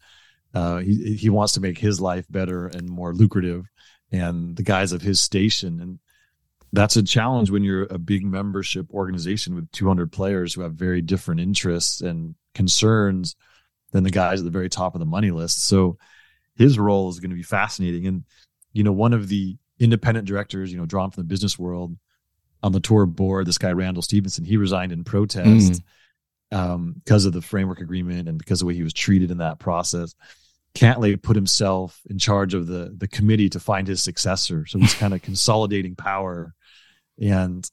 Uh, he he wants to make his life better and more lucrative, and the guys of his station. And that's a challenge when you're a big membership organization with 200 players who have very different interests and concerns than the guys at the very top of the money list. So his role is going to be fascinating. And you know, one of the independent directors, you know, drawn from the business world on the tour board, this guy Randall Stephenson, he resigned in protest. Mm um, because of the framework agreement and because of the way he was treated in that process. Cantlay put himself in charge of the the committee to find his successor. So he's kind of consolidating power, and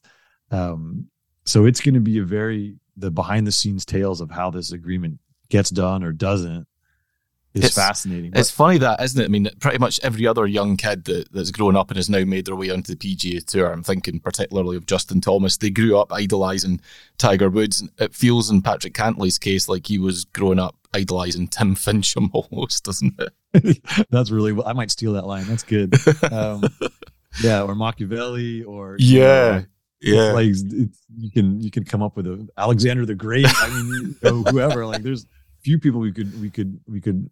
um, so it's going to be a very the behind the scenes tales of how this agreement gets done or doesn't is it's, fascinating. It's funny that, isn't it? I mean, pretty much every other young kid that, that's grown up and has now made their way onto the PGA Tour, I'm thinking particularly of Justin Thomas, they grew up idolising Tiger Woods. It feels in Patrick Cantlay's case like he was growing up idolising Tim Finchem almost, doesn't it? That's really, I might steal that line. That's good. Um, yeah, or Machiavelli or. Yeah. Know, yeah, like you can you can come up with a Alexander the Great. I mean, you know, whoever. Like, there's few people we could we could we could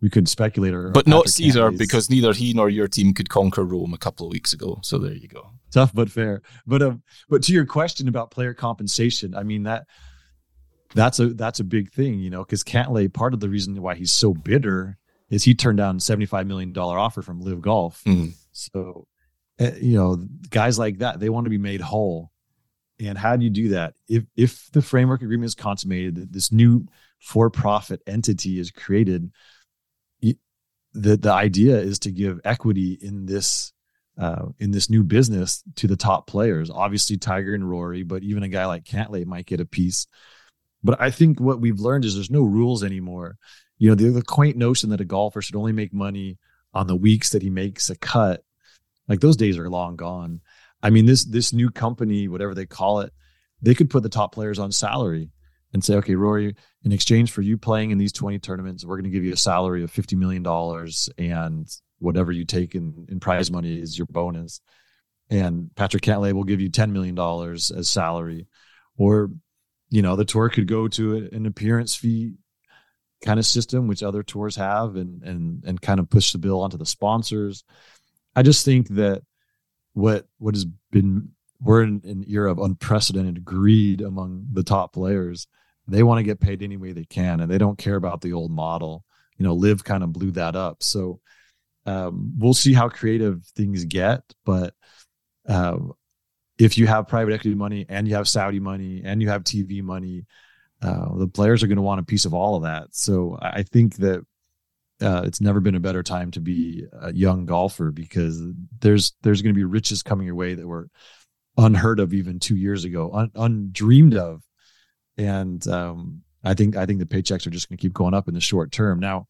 we could speculate or but not Caesar because neither he nor your team could conquer Rome a couple of weeks ago. So there you go. Tough but fair. But um, but to your question about player compensation, I mean that that's a that's a big thing, you know, because Cantlay, part of the reason why he's so bitter is he turned down seventy five million dollar offer from LIV Golf. Mm. So, uh, you know, guys like that they want to be made whole. And how do you do that? If if the framework agreement is consummated, this new for profit entity is created the the idea is to give equity in this uh, in this new business to the top players. Obviously, Tiger and Rory, but even a guy like Cantlay might get a piece. But I think what we've learned is there's no rules anymore. You know, the, the quaint notion that a golfer should only make money on the weeks that he makes a cut, like those days are long gone. I mean, this this new company, whatever they call it, they could put the top players on salary and say, okay, Rory, in exchange for you playing in these 20 tournaments, we're going to give you a salary of $50 million and whatever you take in, in prize money is your bonus. And Patrick Cantlay will give you $10 million as salary. Or, you know, the tour could go to an appearance fee kind of system, which other tours have, and and and kind of push the bill onto the sponsors. I just think that what what has been we're in an era of unprecedented greed among the top players. They want to get paid any way they can, and they don't care about the old model. You know, LIV kind of blew that up. So um, we'll see how creative things get, but um, if you have private equity money and you have Saudi money and you have TV money, uh, the players are going to want a piece of all of that. So I think that uh, it's never been a better time to be a young golfer because there's there's going to be riches coming your way that were unheard of even two years ago, un, undreamed of, and um, I think I think the paychecks are just going to keep going up in the short term. Now,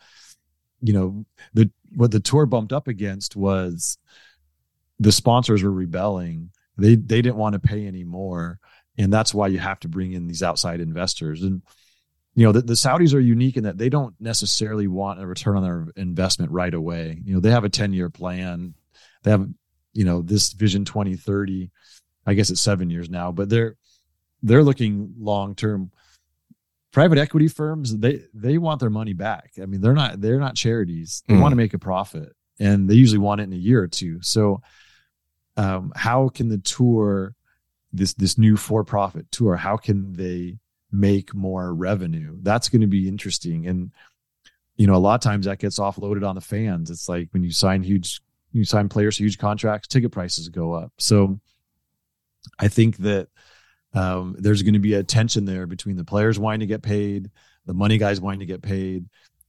you know, the what the tour bumped up against was the sponsors were rebelling. They they didn't want to pay anymore, and that's why you have to bring in these outside investors and you know the, the saudis are unique in that they don't necessarily want a return on their investment right away you know they have a 10 year plan they have you know this vision 2030 i guess it's seven years now but they're they're looking long term private equity firms they they want their money back. I mean they're not they're not charities. They mm. want to make a profit and they usually want it in a year or two. So um, how can the tour this this new for profit tour how can they make more revenue? That's going to be interesting. And you know a lot of times that gets offloaded on the fans. It's like when you sign huge you sign players huge contracts ticket prices go up. So i think that um, there's going to be a tension there between the players wanting to get paid the money guys wanting to get paid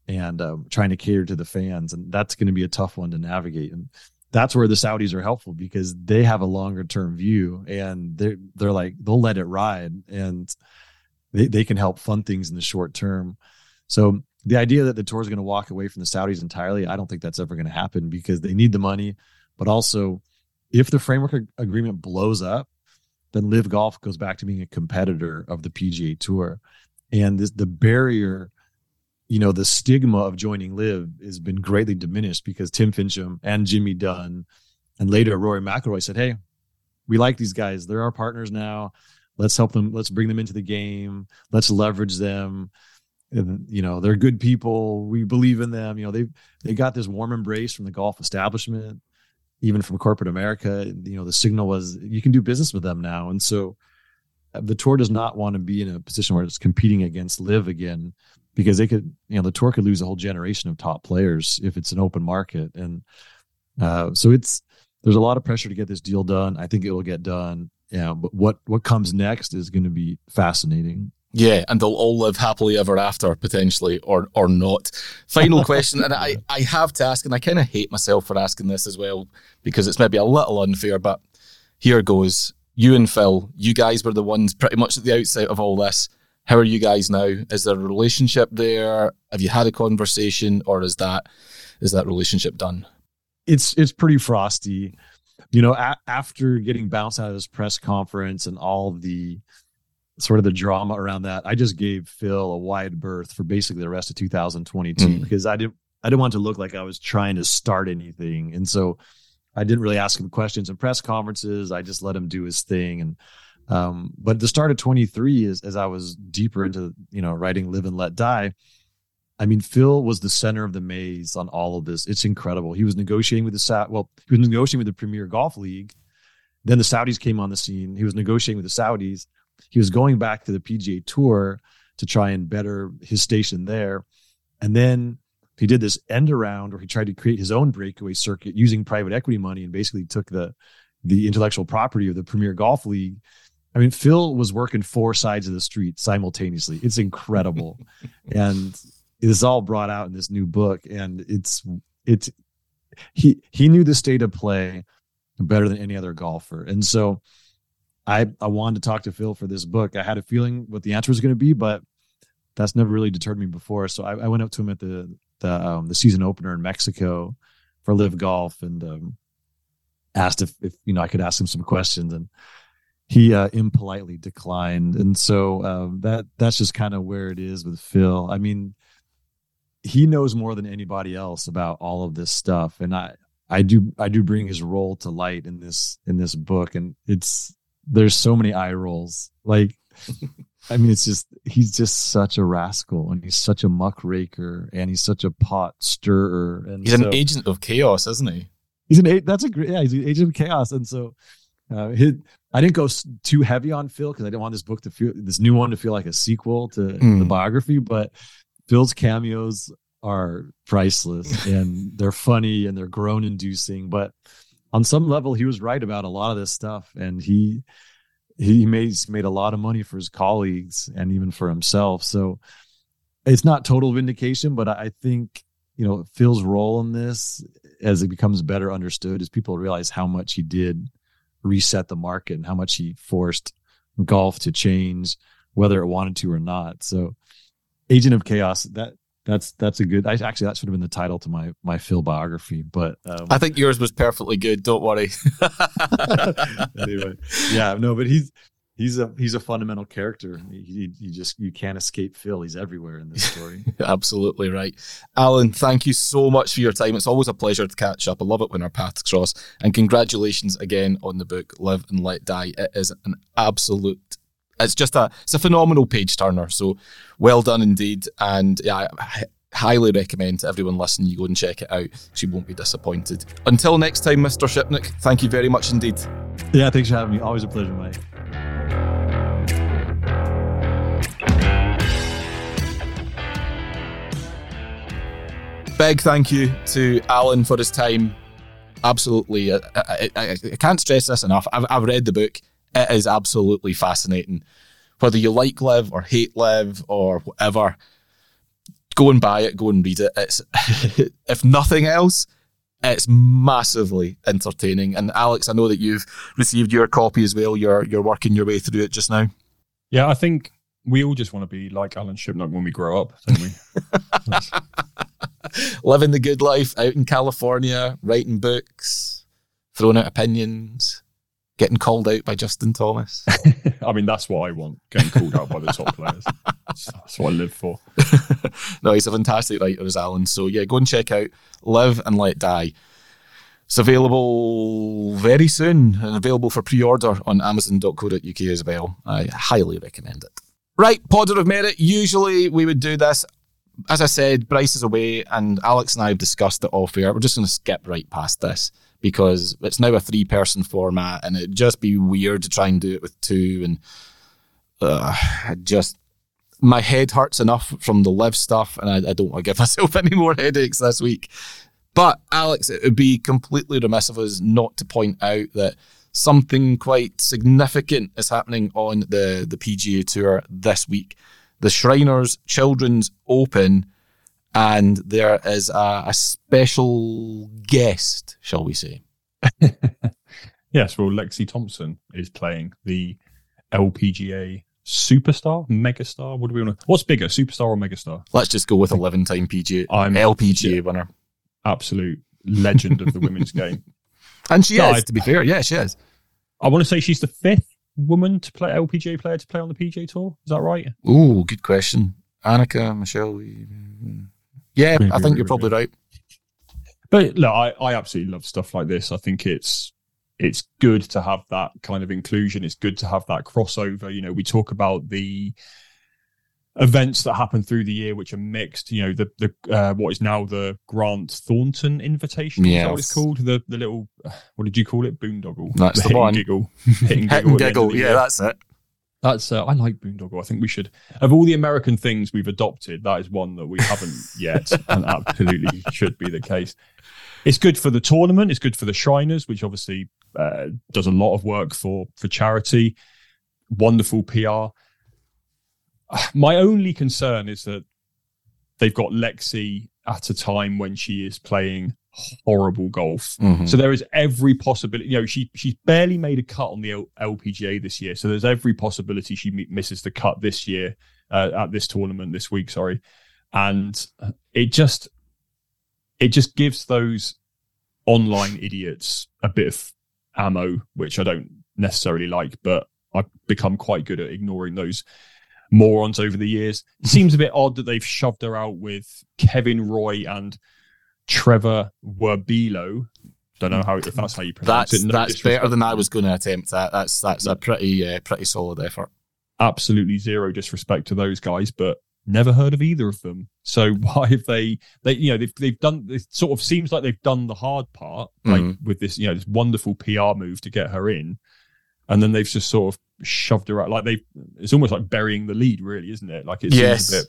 and um, trying to cater to the fans and that's going to be a tough one to navigate and that's where the Saudis are helpful because they have a longer term view and they're they're like they'll let it ride and they, they can help fund things in the short term. So the idea that the tour is going to walk away from the Saudis entirely, I don't think that's ever going to happen because they need the money. But also, if the framework agreement blows up, then LIV Golf goes back to being a competitor of the PGA Tour, and this, the barrier you know, the stigma of joining LIV has been greatly diminished because Tim Finchem and Jimmy Dunne, and later Rory McIlroy said, Hey, we like these guys. They're our partners now. Let's help them. Let's bring them into the game. Let's leverage them. And, you know, they're good people. We believe in them. You know, they they got this warm embrace from the golf establishment, even from corporate America. You know, the signal was you can do business with them now. And so uh, the tour does not want to be in a position where it's competing against LIV again because they could, you know, the tour could lose a whole generation of top players if it's an open market. And uh, so it's there's a lot of pressure to get this deal done. I think it will get done. Yeah, but what what comes next is going to be fascinating. Yeah, and they'll all live happily ever after, potentially, or or not. Final question, and I, I have to ask, and I kind of hate myself for asking this as well, because it's maybe a little unfair, but here goes. You and Phil, you guys were the ones pretty much at the outset of all this. How are you guys now? Is there a relationship there? Have you had a conversation, or is that is that relationship done? It's it's pretty frosty. You know, a- after getting bounced out of this press conference and all the sort of the drama around that, I just gave Phil a wide berth for basically the rest of 2022 mm. because I didn't I didn't want to look like I was trying to start anything, and so I didn't really ask him questions in press conferences. I just let him do his thing and um, but the start of 23 is as I was deeper into, you know, writing LIV and Let Die. I mean, Phil was the center of the maze on all of this. It's incredible. He was negotiating with the Sa- well, he was negotiating with the Premier Golf League. Then the Saudis came on the scene. He was negotiating with the Saudis. He was going back to the PGA Tour to try and better his station there. And then he did this end around where he tried to create his own breakaway circuit using private equity money and basically took the the intellectual property of the Premier Golf League I mean, Phil was working four sides of the street simultaneously. It's incredible. and it is all brought out in this new book. And it's, it's, he, he knew the state of play better than any other golfer. And so I, I wanted to talk to Phil for this book. I had a feeling what the answer was going to be, but that's never really deterred me before. So I, I went up to him at the, the, um, the season opener in Mexico for LIV Golf and, um, asked if, if, you know, I could ask him some questions and, he uh, impolitely declined, and so um, that that's just kind of where it is with Phil. I mean, he knows more than anybody else about all of this stuff, and I I do I do bring his role to light in this in this book, and it's there's so many eye rolls. Like, I mean, it's just he's just such a rascal, and he's such a muckraker, and he's such a pot stirrer, and He's so- an agent of chaos, isn't he? He's an a- that's a great yeah. He's an agent of chaos, and so uh, his, I didn't go too heavy on Phil because I didn't want this book to feel this new one to feel like a sequel to Mm. the biography. But Phil's cameos are priceless, and they're funny and they're groan inducing. But on some level, he was right about a lot of this stuff, and he he made made a lot of money for his colleagues and even for himself. So it's not total vindication, but I think you know Phil's role in this as it becomes better understood as people realize how much he did reset the market and how much he forced golf to change whether it wanted to or not so agent of chaos that that's that's a good I, actually that should have been the title to my my phil biography but um, I think yours was perfectly good. Don't worry. anyway yeah no but he's he's a he's a fundamental character he, he just you can't escape phil he's everywhere in this story Absolutely right. Alan, thank you so much for your time. It's always a pleasure to catch up. I love it when our paths cross. And congratulations again on the book, LIV and Let Die. It is an absolute it's just a it's a phenomenal page turner. So well done indeed. And yeah, I highly recommend to everyone listening you go and check it out. She won't be disappointed. Until next time, Mr. Shipnuck, thank you very much indeed. yeah thanks for having me always a pleasure mike Big thank you to Alan for his time. Absolutely, I, I, I, I can't stress this enough. I've, I've read the book. It is absolutely fascinating. Whether you like LIV or hate LIV or whatever, go and buy it. Go and read it. It's if nothing else, it's massively entertaining. And Alex, I know that you've received your copy as well. You're you're working your way through it just now. Yeah, I think we all just want to be like Alan Shipnuck when we grow up, don't we? Living the good life out in California, writing books, throwing out opinions, getting called out by Justin Thomas. I mean, that's what I want, getting called out by the top players. That's, what I live for. no, he's a fantastic writer, as Alan. So yeah, go and check out LIV and Let Die. It's available very soon and available for pre-order on Amazon.co.uk as well. I highly recommend it. Right, Podder of Merit. Usually we would do this. As I said, Bryce is away, and Alex and I have discussed it off air. We're just going to skip right past this because it's now a three-person format, and it'd just be weird to try and do it with two. And uh, just my head hurts enough from the LIV stuff, and I, I don't want to give myself any more headaches this week. But Alex, it would be completely remiss of us not to point out that something quite significant is happening on the the PGA Tour this week. The Shriners Children's Open, and there is a, a special guest, shall we say? Yes, well, Lexi Thompson is playing the LPGA superstar, megastar. What do we want to? What's bigger, superstar or megastar? Let's just go with eleven-time PGA I'm LPGA yeah. winner, absolute legend of the women's game. and she No, is. I- to be fair, yeah, she is. I want to say she's the fifth woman to play LPGA player to play on the PGA Tour. Is that right? Ooh, good question. Annika, Michelle. we- Yeah, I think you're probably right. But look, I, I absolutely love stuff like this. I think it's it's good to have that kind of inclusion. It's good to have that crossover. You know, we talk about the events that happen through the year which are mixed. You know, the the uh, what is now the Grant Thornton Invitation. Is that what it's called? The the little what did you call it? Boondoggle. That's the and one. Giggle. Hit and Hit giggle. and at the end of giggle. Yeah, year. that's it. That's uh, I like Boondoggle. I think we should of all the American things we've adopted, that is one that we haven't yet, and absolutely should be the case. It's good for the tournament. It's good for the Shriners, which obviously uh, does a lot of work for for charity. Wonderful PR. My only concern is that they've got Lexi at a time when she is playing horrible golf. Mhm. So there is every possibility. You know, she she's barely made a cut on the L- LPGA this year. So there's every possibility she mi- misses the cut this year uh, at this tournament this week. Sorry, and it just it just gives those online idiots a bit of ammo, which I don't necessarily like, but I've become quite good at ignoring those morons over the years. It seems a bit odd that they've shoved her out with Kevin Roy and Trevor Werbylo. Don't know how if that's how you pronounce That's it. No that's better than I was going to attempt. That that's that's a pretty uh, pretty solid effort. absolutely zero disrespect to those guys, but never heard of either of them. So why have they? They you know they've they've done. It sort of seems like they've done the hard part, like Mhm. with this you know this wonderful PR move to get her in, and then they've just sort of shoved her out. Like they, it's almost like burying the lead, really, isn't it? Like it's Yes. a bit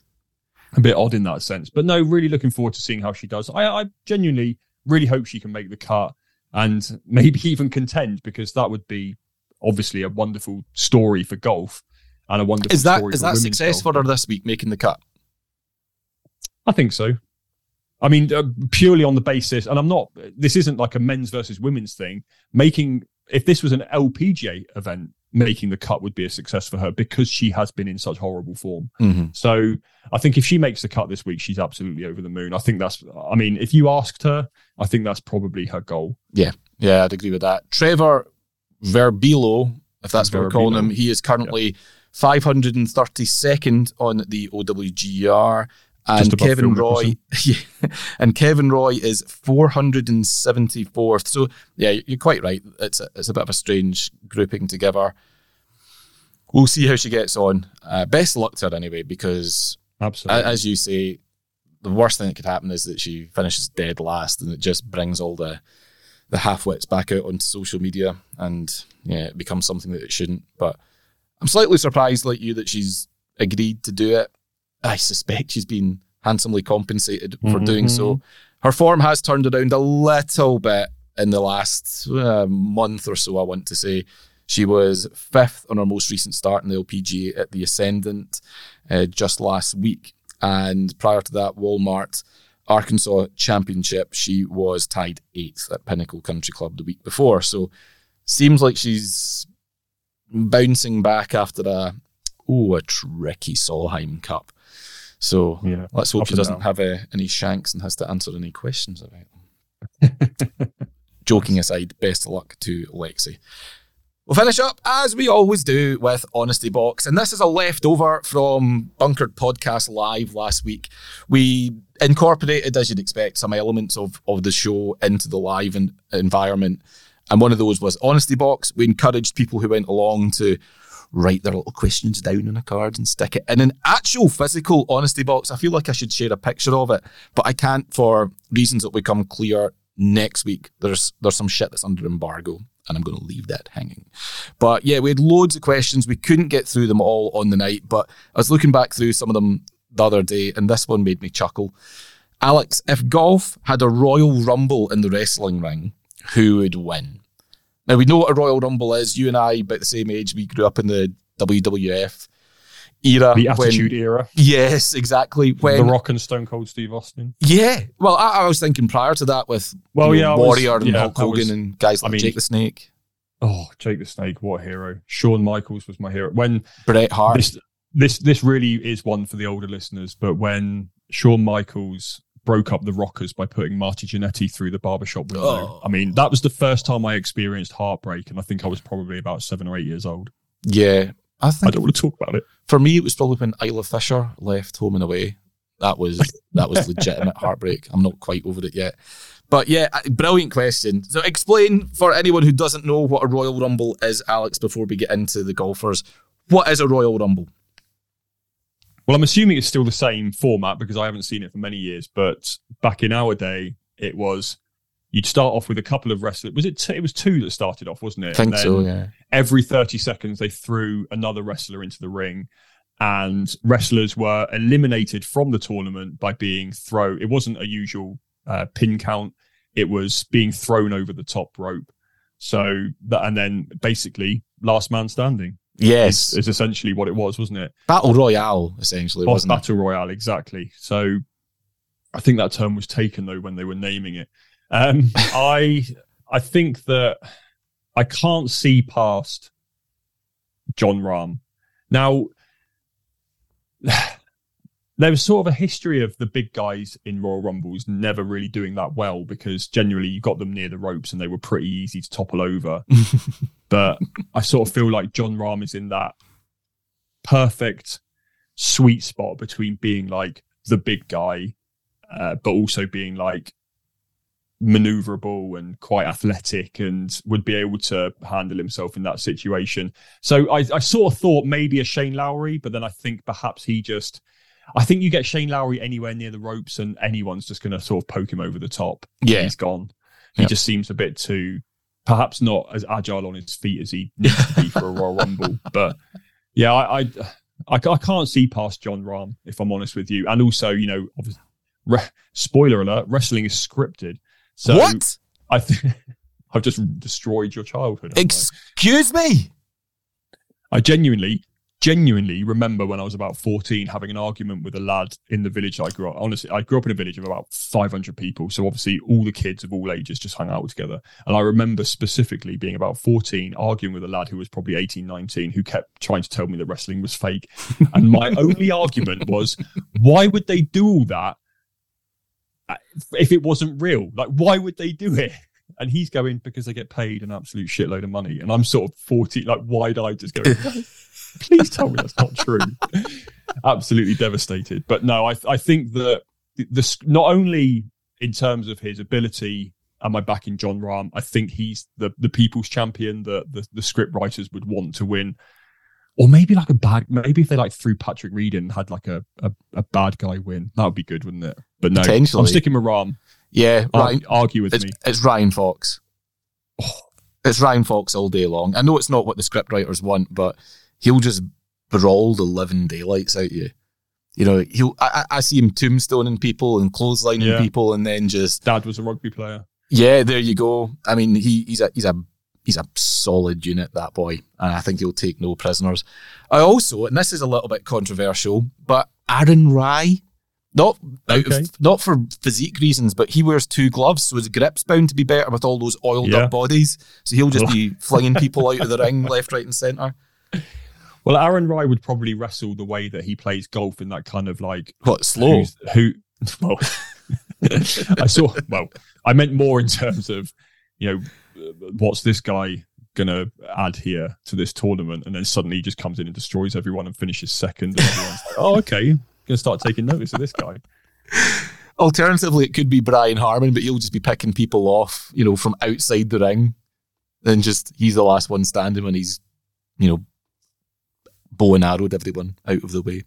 a bit odd in that sense. But no, really looking forward to seeing how she does. I, I genuinely really hope she can make the cut and maybe even contend because that would be obviously a wonderful story for golf and a wonderful Is that story is that women's success golf. for her this week making the cut? I think so. I mean, uh, purely on the basis, and I'm not. This isn't like a men's versus women's thing. Making if this was an LPGA event, making the cut would be a success for her because she has been in such horrible form. Mm-hmm. So I think if she makes the cut this week, she's absolutely over the moon. I think that's. I mean, if you asked her, I think that's probably her goal. Yeah, Yeah, I'd agree with that. Trevor Verbilo, if that's what we're calling him, he is currently 532nd on the OWGR. And Kevin Roy, yeah, and Kevin Roy is 474th. So yeah, you're quite right. It's a, it's a bit of a strange grouping together. We'll see how she gets on. Uh, best luck to her anyway, because Absolutely. as you say, the worst thing that could happen is that she finishes dead last, and it just brings all the the half wits back out onto social media, and yeah, it becomes something that it shouldn't. But I'm slightly surprised, like you, that she's agreed to do it. I suspect she's been handsomely compensated for doing so. Her form has turned around a little bit in the last uh, month or so. I want to say she was fifth on her most recent start in the LPGA at the Ascendant uh, just last week. And prior to that, Walmart Arkansas Championship, she was tied eighth at Pinnacle Country Club the week before. So seems like she's bouncing back after a oh a tricky Solheim Cup. So yeah. let's hope she doesn't down. have uh, any shanks and has to answer any questions about them. Joking aside, best of luck to Lexi. We'll finish up as we always do with Honesty Box, and this is a leftover from Bunkered Podcast Live last week. We incorporated, as you'd expect, some elements of of the show into the live en- environment, and one of those was Honesty Box. We encouraged people who went along to write their little questions down on a card and stick it in an actual physical honesty box. I feel like I should share a picture of it, but I can't for reasons that will become clear next week. There's there's some shit that's under embargo, and I'm going to leave that hanging. But yeah, we had loads of questions. We couldn't get through them all on the night, but I was looking back through some of them the other day, and this one made me chuckle. Alex, if golf had a Royal Rumble in the wrestling ring, who would win? Now we know what a Royal Rumble is. You and I, about the same age, we grew up in the WWF era. The when- Attitude Era. Yes, exactly. When the Rock and Stone Cold Steve Austin. yeah, well, I, I was thinking prior to that with Well, you yeah, know, I was- Warrior and yeah, Hulk Hogan was- and guys I like mean- Jake the Snake, Oh, Jake the Snake, what a hero. Shawn Michaels was my hero. When Bret Hart. this this this really is one for the older listeners, but when Shawn Michaels broke up the Rockers by putting Marty Jannetty through the barbershop window, Oh. I mean, that was the first time I experienced heartbreak, and I think I was probably about seven or eight years old. yeah, I I don't want to talk about it. for me it was probably when Isla Fisher left Home and Away. That was that was legitimate heartbreak. I'm not quite over it yet. But yeah, brilliant question. So explain for anyone who doesn't know what a Royal Rumble is, Alex, before we get into the golfers. What is a Royal Rumble? Well, I'm assuming it's still the same format because I haven't seen it for many years. But back in our day, it was you'd start off with a couple of wrestlers. Was it? T- it was two that started off, wasn't it? I think And so, yeah. Every 30 seconds, they threw another wrestler into the ring, and wrestlers were eliminated from the tournament by being thrown. It wasn't a usual uh, pin count; it was being thrown over the top rope. So that, and then basically, last man standing Yes. is, is essentially what it was, wasn't it? Battle Royale, essentially, Boss wasn't it? Battle Royale, exactly. So I think that term was taken though when they were naming it. Um, I I think that I can't see past Jon Rahm. Now there was sort of a history of the big guys in Royal Rumbles never really doing that well because generally you got them near the ropes and they were pretty easy to topple over. but I sort of feel like Jon Rahm is in that perfect sweet spot between being like the big guy, uh, but also being like maneuverable and quite athletic and would be able to handle himself in that situation. So I, I sort of thought maybe a Shane Lowry, but then I think perhaps he just. I think you get Shane Lowry anywhere near the ropes, and anyone's just going to sort of poke him over the top. Yeah. he's gone. He Yep. just seems a bit too, perhaps not as agile on his feet as he needs to be for a Royal Rumble. But yeah, I, I, I, I can't see past Jon Rahm if I'm honest with you. And also, you know, obviously, re- spoiler alert: wrestling is scripted. So what? I think I've just destroyed your childhood. haven't I? Excuse me. I genuinely, genuinely remember when I was about 14 having an argument with a lad in the village I grew up. Honestly, I grew up in a village of about 500 people. So obviously all the kids of all ages just hung out together. And I remember specifically being about 14, arguing with a lad who was probably 18, 19, who kept trying to tell me that wrestling was fake. And my only argument was, why would they do all that if it wasn't real? Like, why would they do it? And he's going because they get paid an absolute shitload of money. And I'm sort of 40, like wide eyed, just going, please tell me that's not true. Absolutely devastated. But no, I, I think that this not only in terms of his ability, am I backing Jon Rahm? I think he's the, the people's champion that the, the script writers would want to win. Or maybe like a bad, maybe if they like threw Patrick Reed in and had like a, a, a bad guy win, that would be good, wouldn't it? But no, I'm sticking with Rahm. Yeah, Ar- Ryan, argue with it's, me. it's Ryan Fox. Oh. It's Ryan Fox all day long. I know it's not what the script writers want, but he'll just brawl the living daylights out of you. You know, he'll. I, I see him tombstoning people and clotheslining Yeah. people, and then just Dad was a rugby player. yeah, there you go. I mean, he, he's a he's a he's a solid unit, that boy, and I think he'll take no prisoners. I also, and this is a little bit controversial, but Aaron Rai, not out Okay. of, not for physique reasons, but he wears two gloves, so his grip's bound to be better with all those oiled Yeah. up bodies. So he'll just be flinging people out of the ring left, right, and centre. Well, Aaron Rai would probably wrestle the way that he plays golf in that kind of like What slow? who well I saw well I meant more in terms of you know what's this guy gonna add here to this tournament? And then suddenly he just comes in and destroys everyone and finishes second. And everyone's like oh okay gonna start taking notice of this guy. Alternatively, it could be Brian Harman, but he'll just be picking people off, you know, from outside the ring, and just he's the last one standing when he's, you know, bow and arrowed everyone out of the way.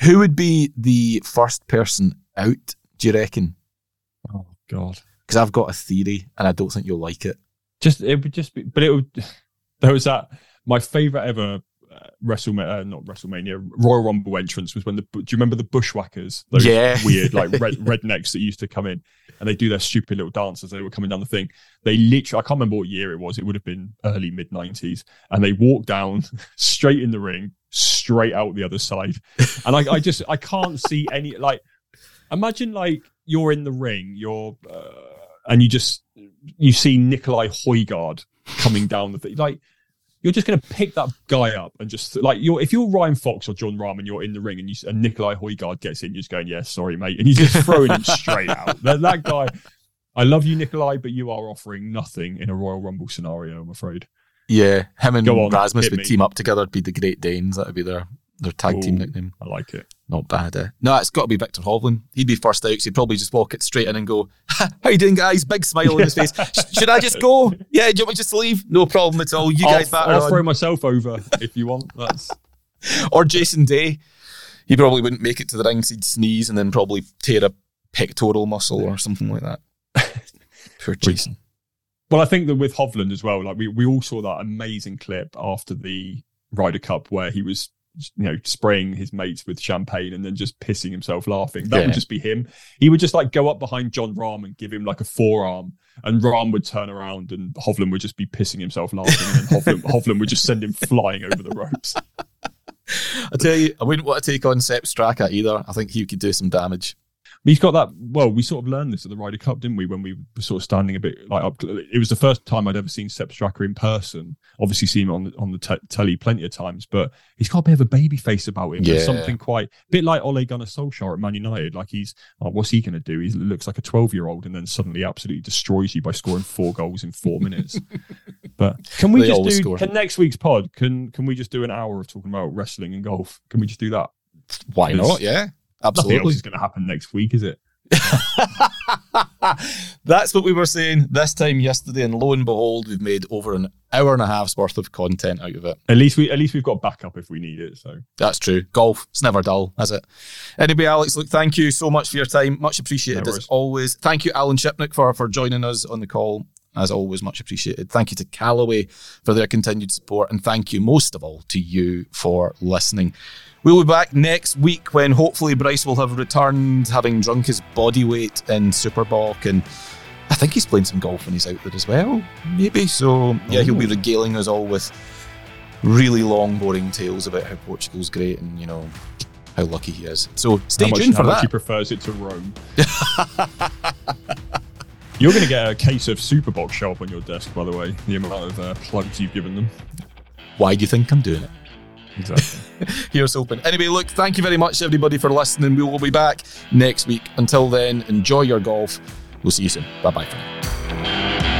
Who would be the first person out? Do you reckon? oh god Because I've got a theory, and I don't think you'll like it. just it would just be but it would there was that my favorite ever uh, WrestleMania, uh, not WrestleMania, Royal Rumble entrance was when the do you remember the Bushwhackers? Those Yeah. weird like red, rednecks that used to come in and they do their stupid little dance as they were coming down the thing. They literally, I can't remember what year it was. It would have been early mid nineties, and they walked down straight in the ring, straight out the other side. And I, I just I can't see any like. Imagine like you're in the ring, you're uh, and you just you see Nicolai Højgaard coming down the thing. Like you're just going to pick that guy up and just like you're if you're Ryan Fox or Jon Rahm and you're in the ring and you and Nicolai Højgaard gets in, you're just going, yeah, sorry, mate, and you're just throwing him straight out. That, that guy. I love you, Nicolai, but you are offering nothing in a Royal Rumble scenario. I'm afraid. Yeah, him and Go on, Rasmus would me. team up together. Be the Great Danes. That would be their their tag team nickname. I like it. Not bad. Eh? No, it's got to be Viktor Hovland. He'd be first out. 'cause he'd probably just walk it straight in and go, "How you doing, guys?" Big smile on his face. Should I just go? Yeah, do you want me just to leave? No problem at all. You guys I'll, batter I'll on. throw myself over if you want. That's Or Jason Day. He probably wouldn't make it to the ring. He'd sneeze and then probably tear a pectoral muscle or something like that. Poor Jason. Well, I think that with Hovland as well, like we, we all saw that amazing clip after the Ryder Cup where he was, you know, spraying his mates with champagne and then just pissing himself laughing. That Yeah. would just be him. He would just like go up behind Jon Rahm and give him like a forearm, and Rahm would turn around and Hovland would just be pissing himself laughing, and Hovland, Hovland would just send him flying over the ropes. I tell you, I wouldn't want to take on Sepp Straka either. I think he could do some damage. He's got that. Well, we sort of learned this at the Ryder Cup, didn't we? When we were sort of standing a bit like up. It was the first time I'd ever seen Sepp Straka in person. Obviously, seen him on the, on the te- telly plenty of times, but he's got a bit of a baby face about him. Yeah. Something quite a bit like Ole Gunnar Solskjaer at Man United. Like he's, oh, what's he going to do? He looks like a 12 year old, and then suddenly absolutely destroys you by scoring four goals in four minutes. but can we They just do? score. Can next week's pod? Can can we just do an hour of talking about wrestling and golf? Can we just do that? Why not? Yeah, Nothing else absolutely. is going to happen next week, is it? That's what we were saying this time yesterday, and lo and behold, we've made over an hour and a half's worth of content out of it. At least we at least we've got backup if we need it. So That's true. Golf, it's never dull, is it? Anyway, Alex, look, thank you so much for your time. Much appreciated No as always. Thank you, Alan Shipnuck, for, for joining us on the call. As always, much appreciated. Thank you to Callaway for their continued support. And thank you most of all to you for listening. We'll be back next week when hopefully Bryce will have returned, having drunk his body weight in Super Bock. And I think he's playing some golf when he's out there as well, maybe. So, yeah, he'll be regaling us all with really long, boring tales about how Portugal's great and, you know, how lucky he is. So stay much, tuned for much he prefers it to Rome. You're going to get a case of Super Bocks show up on your desk, by the way. The amount of uh, plugs you've given them. Why do you think I'm doing it? Exactly. Here's hoping. Anyway, look, thank you very much, everybody, for listening. We will be back next week. Until then, enjoy your golf. We'll see you soon. Bye bye for now.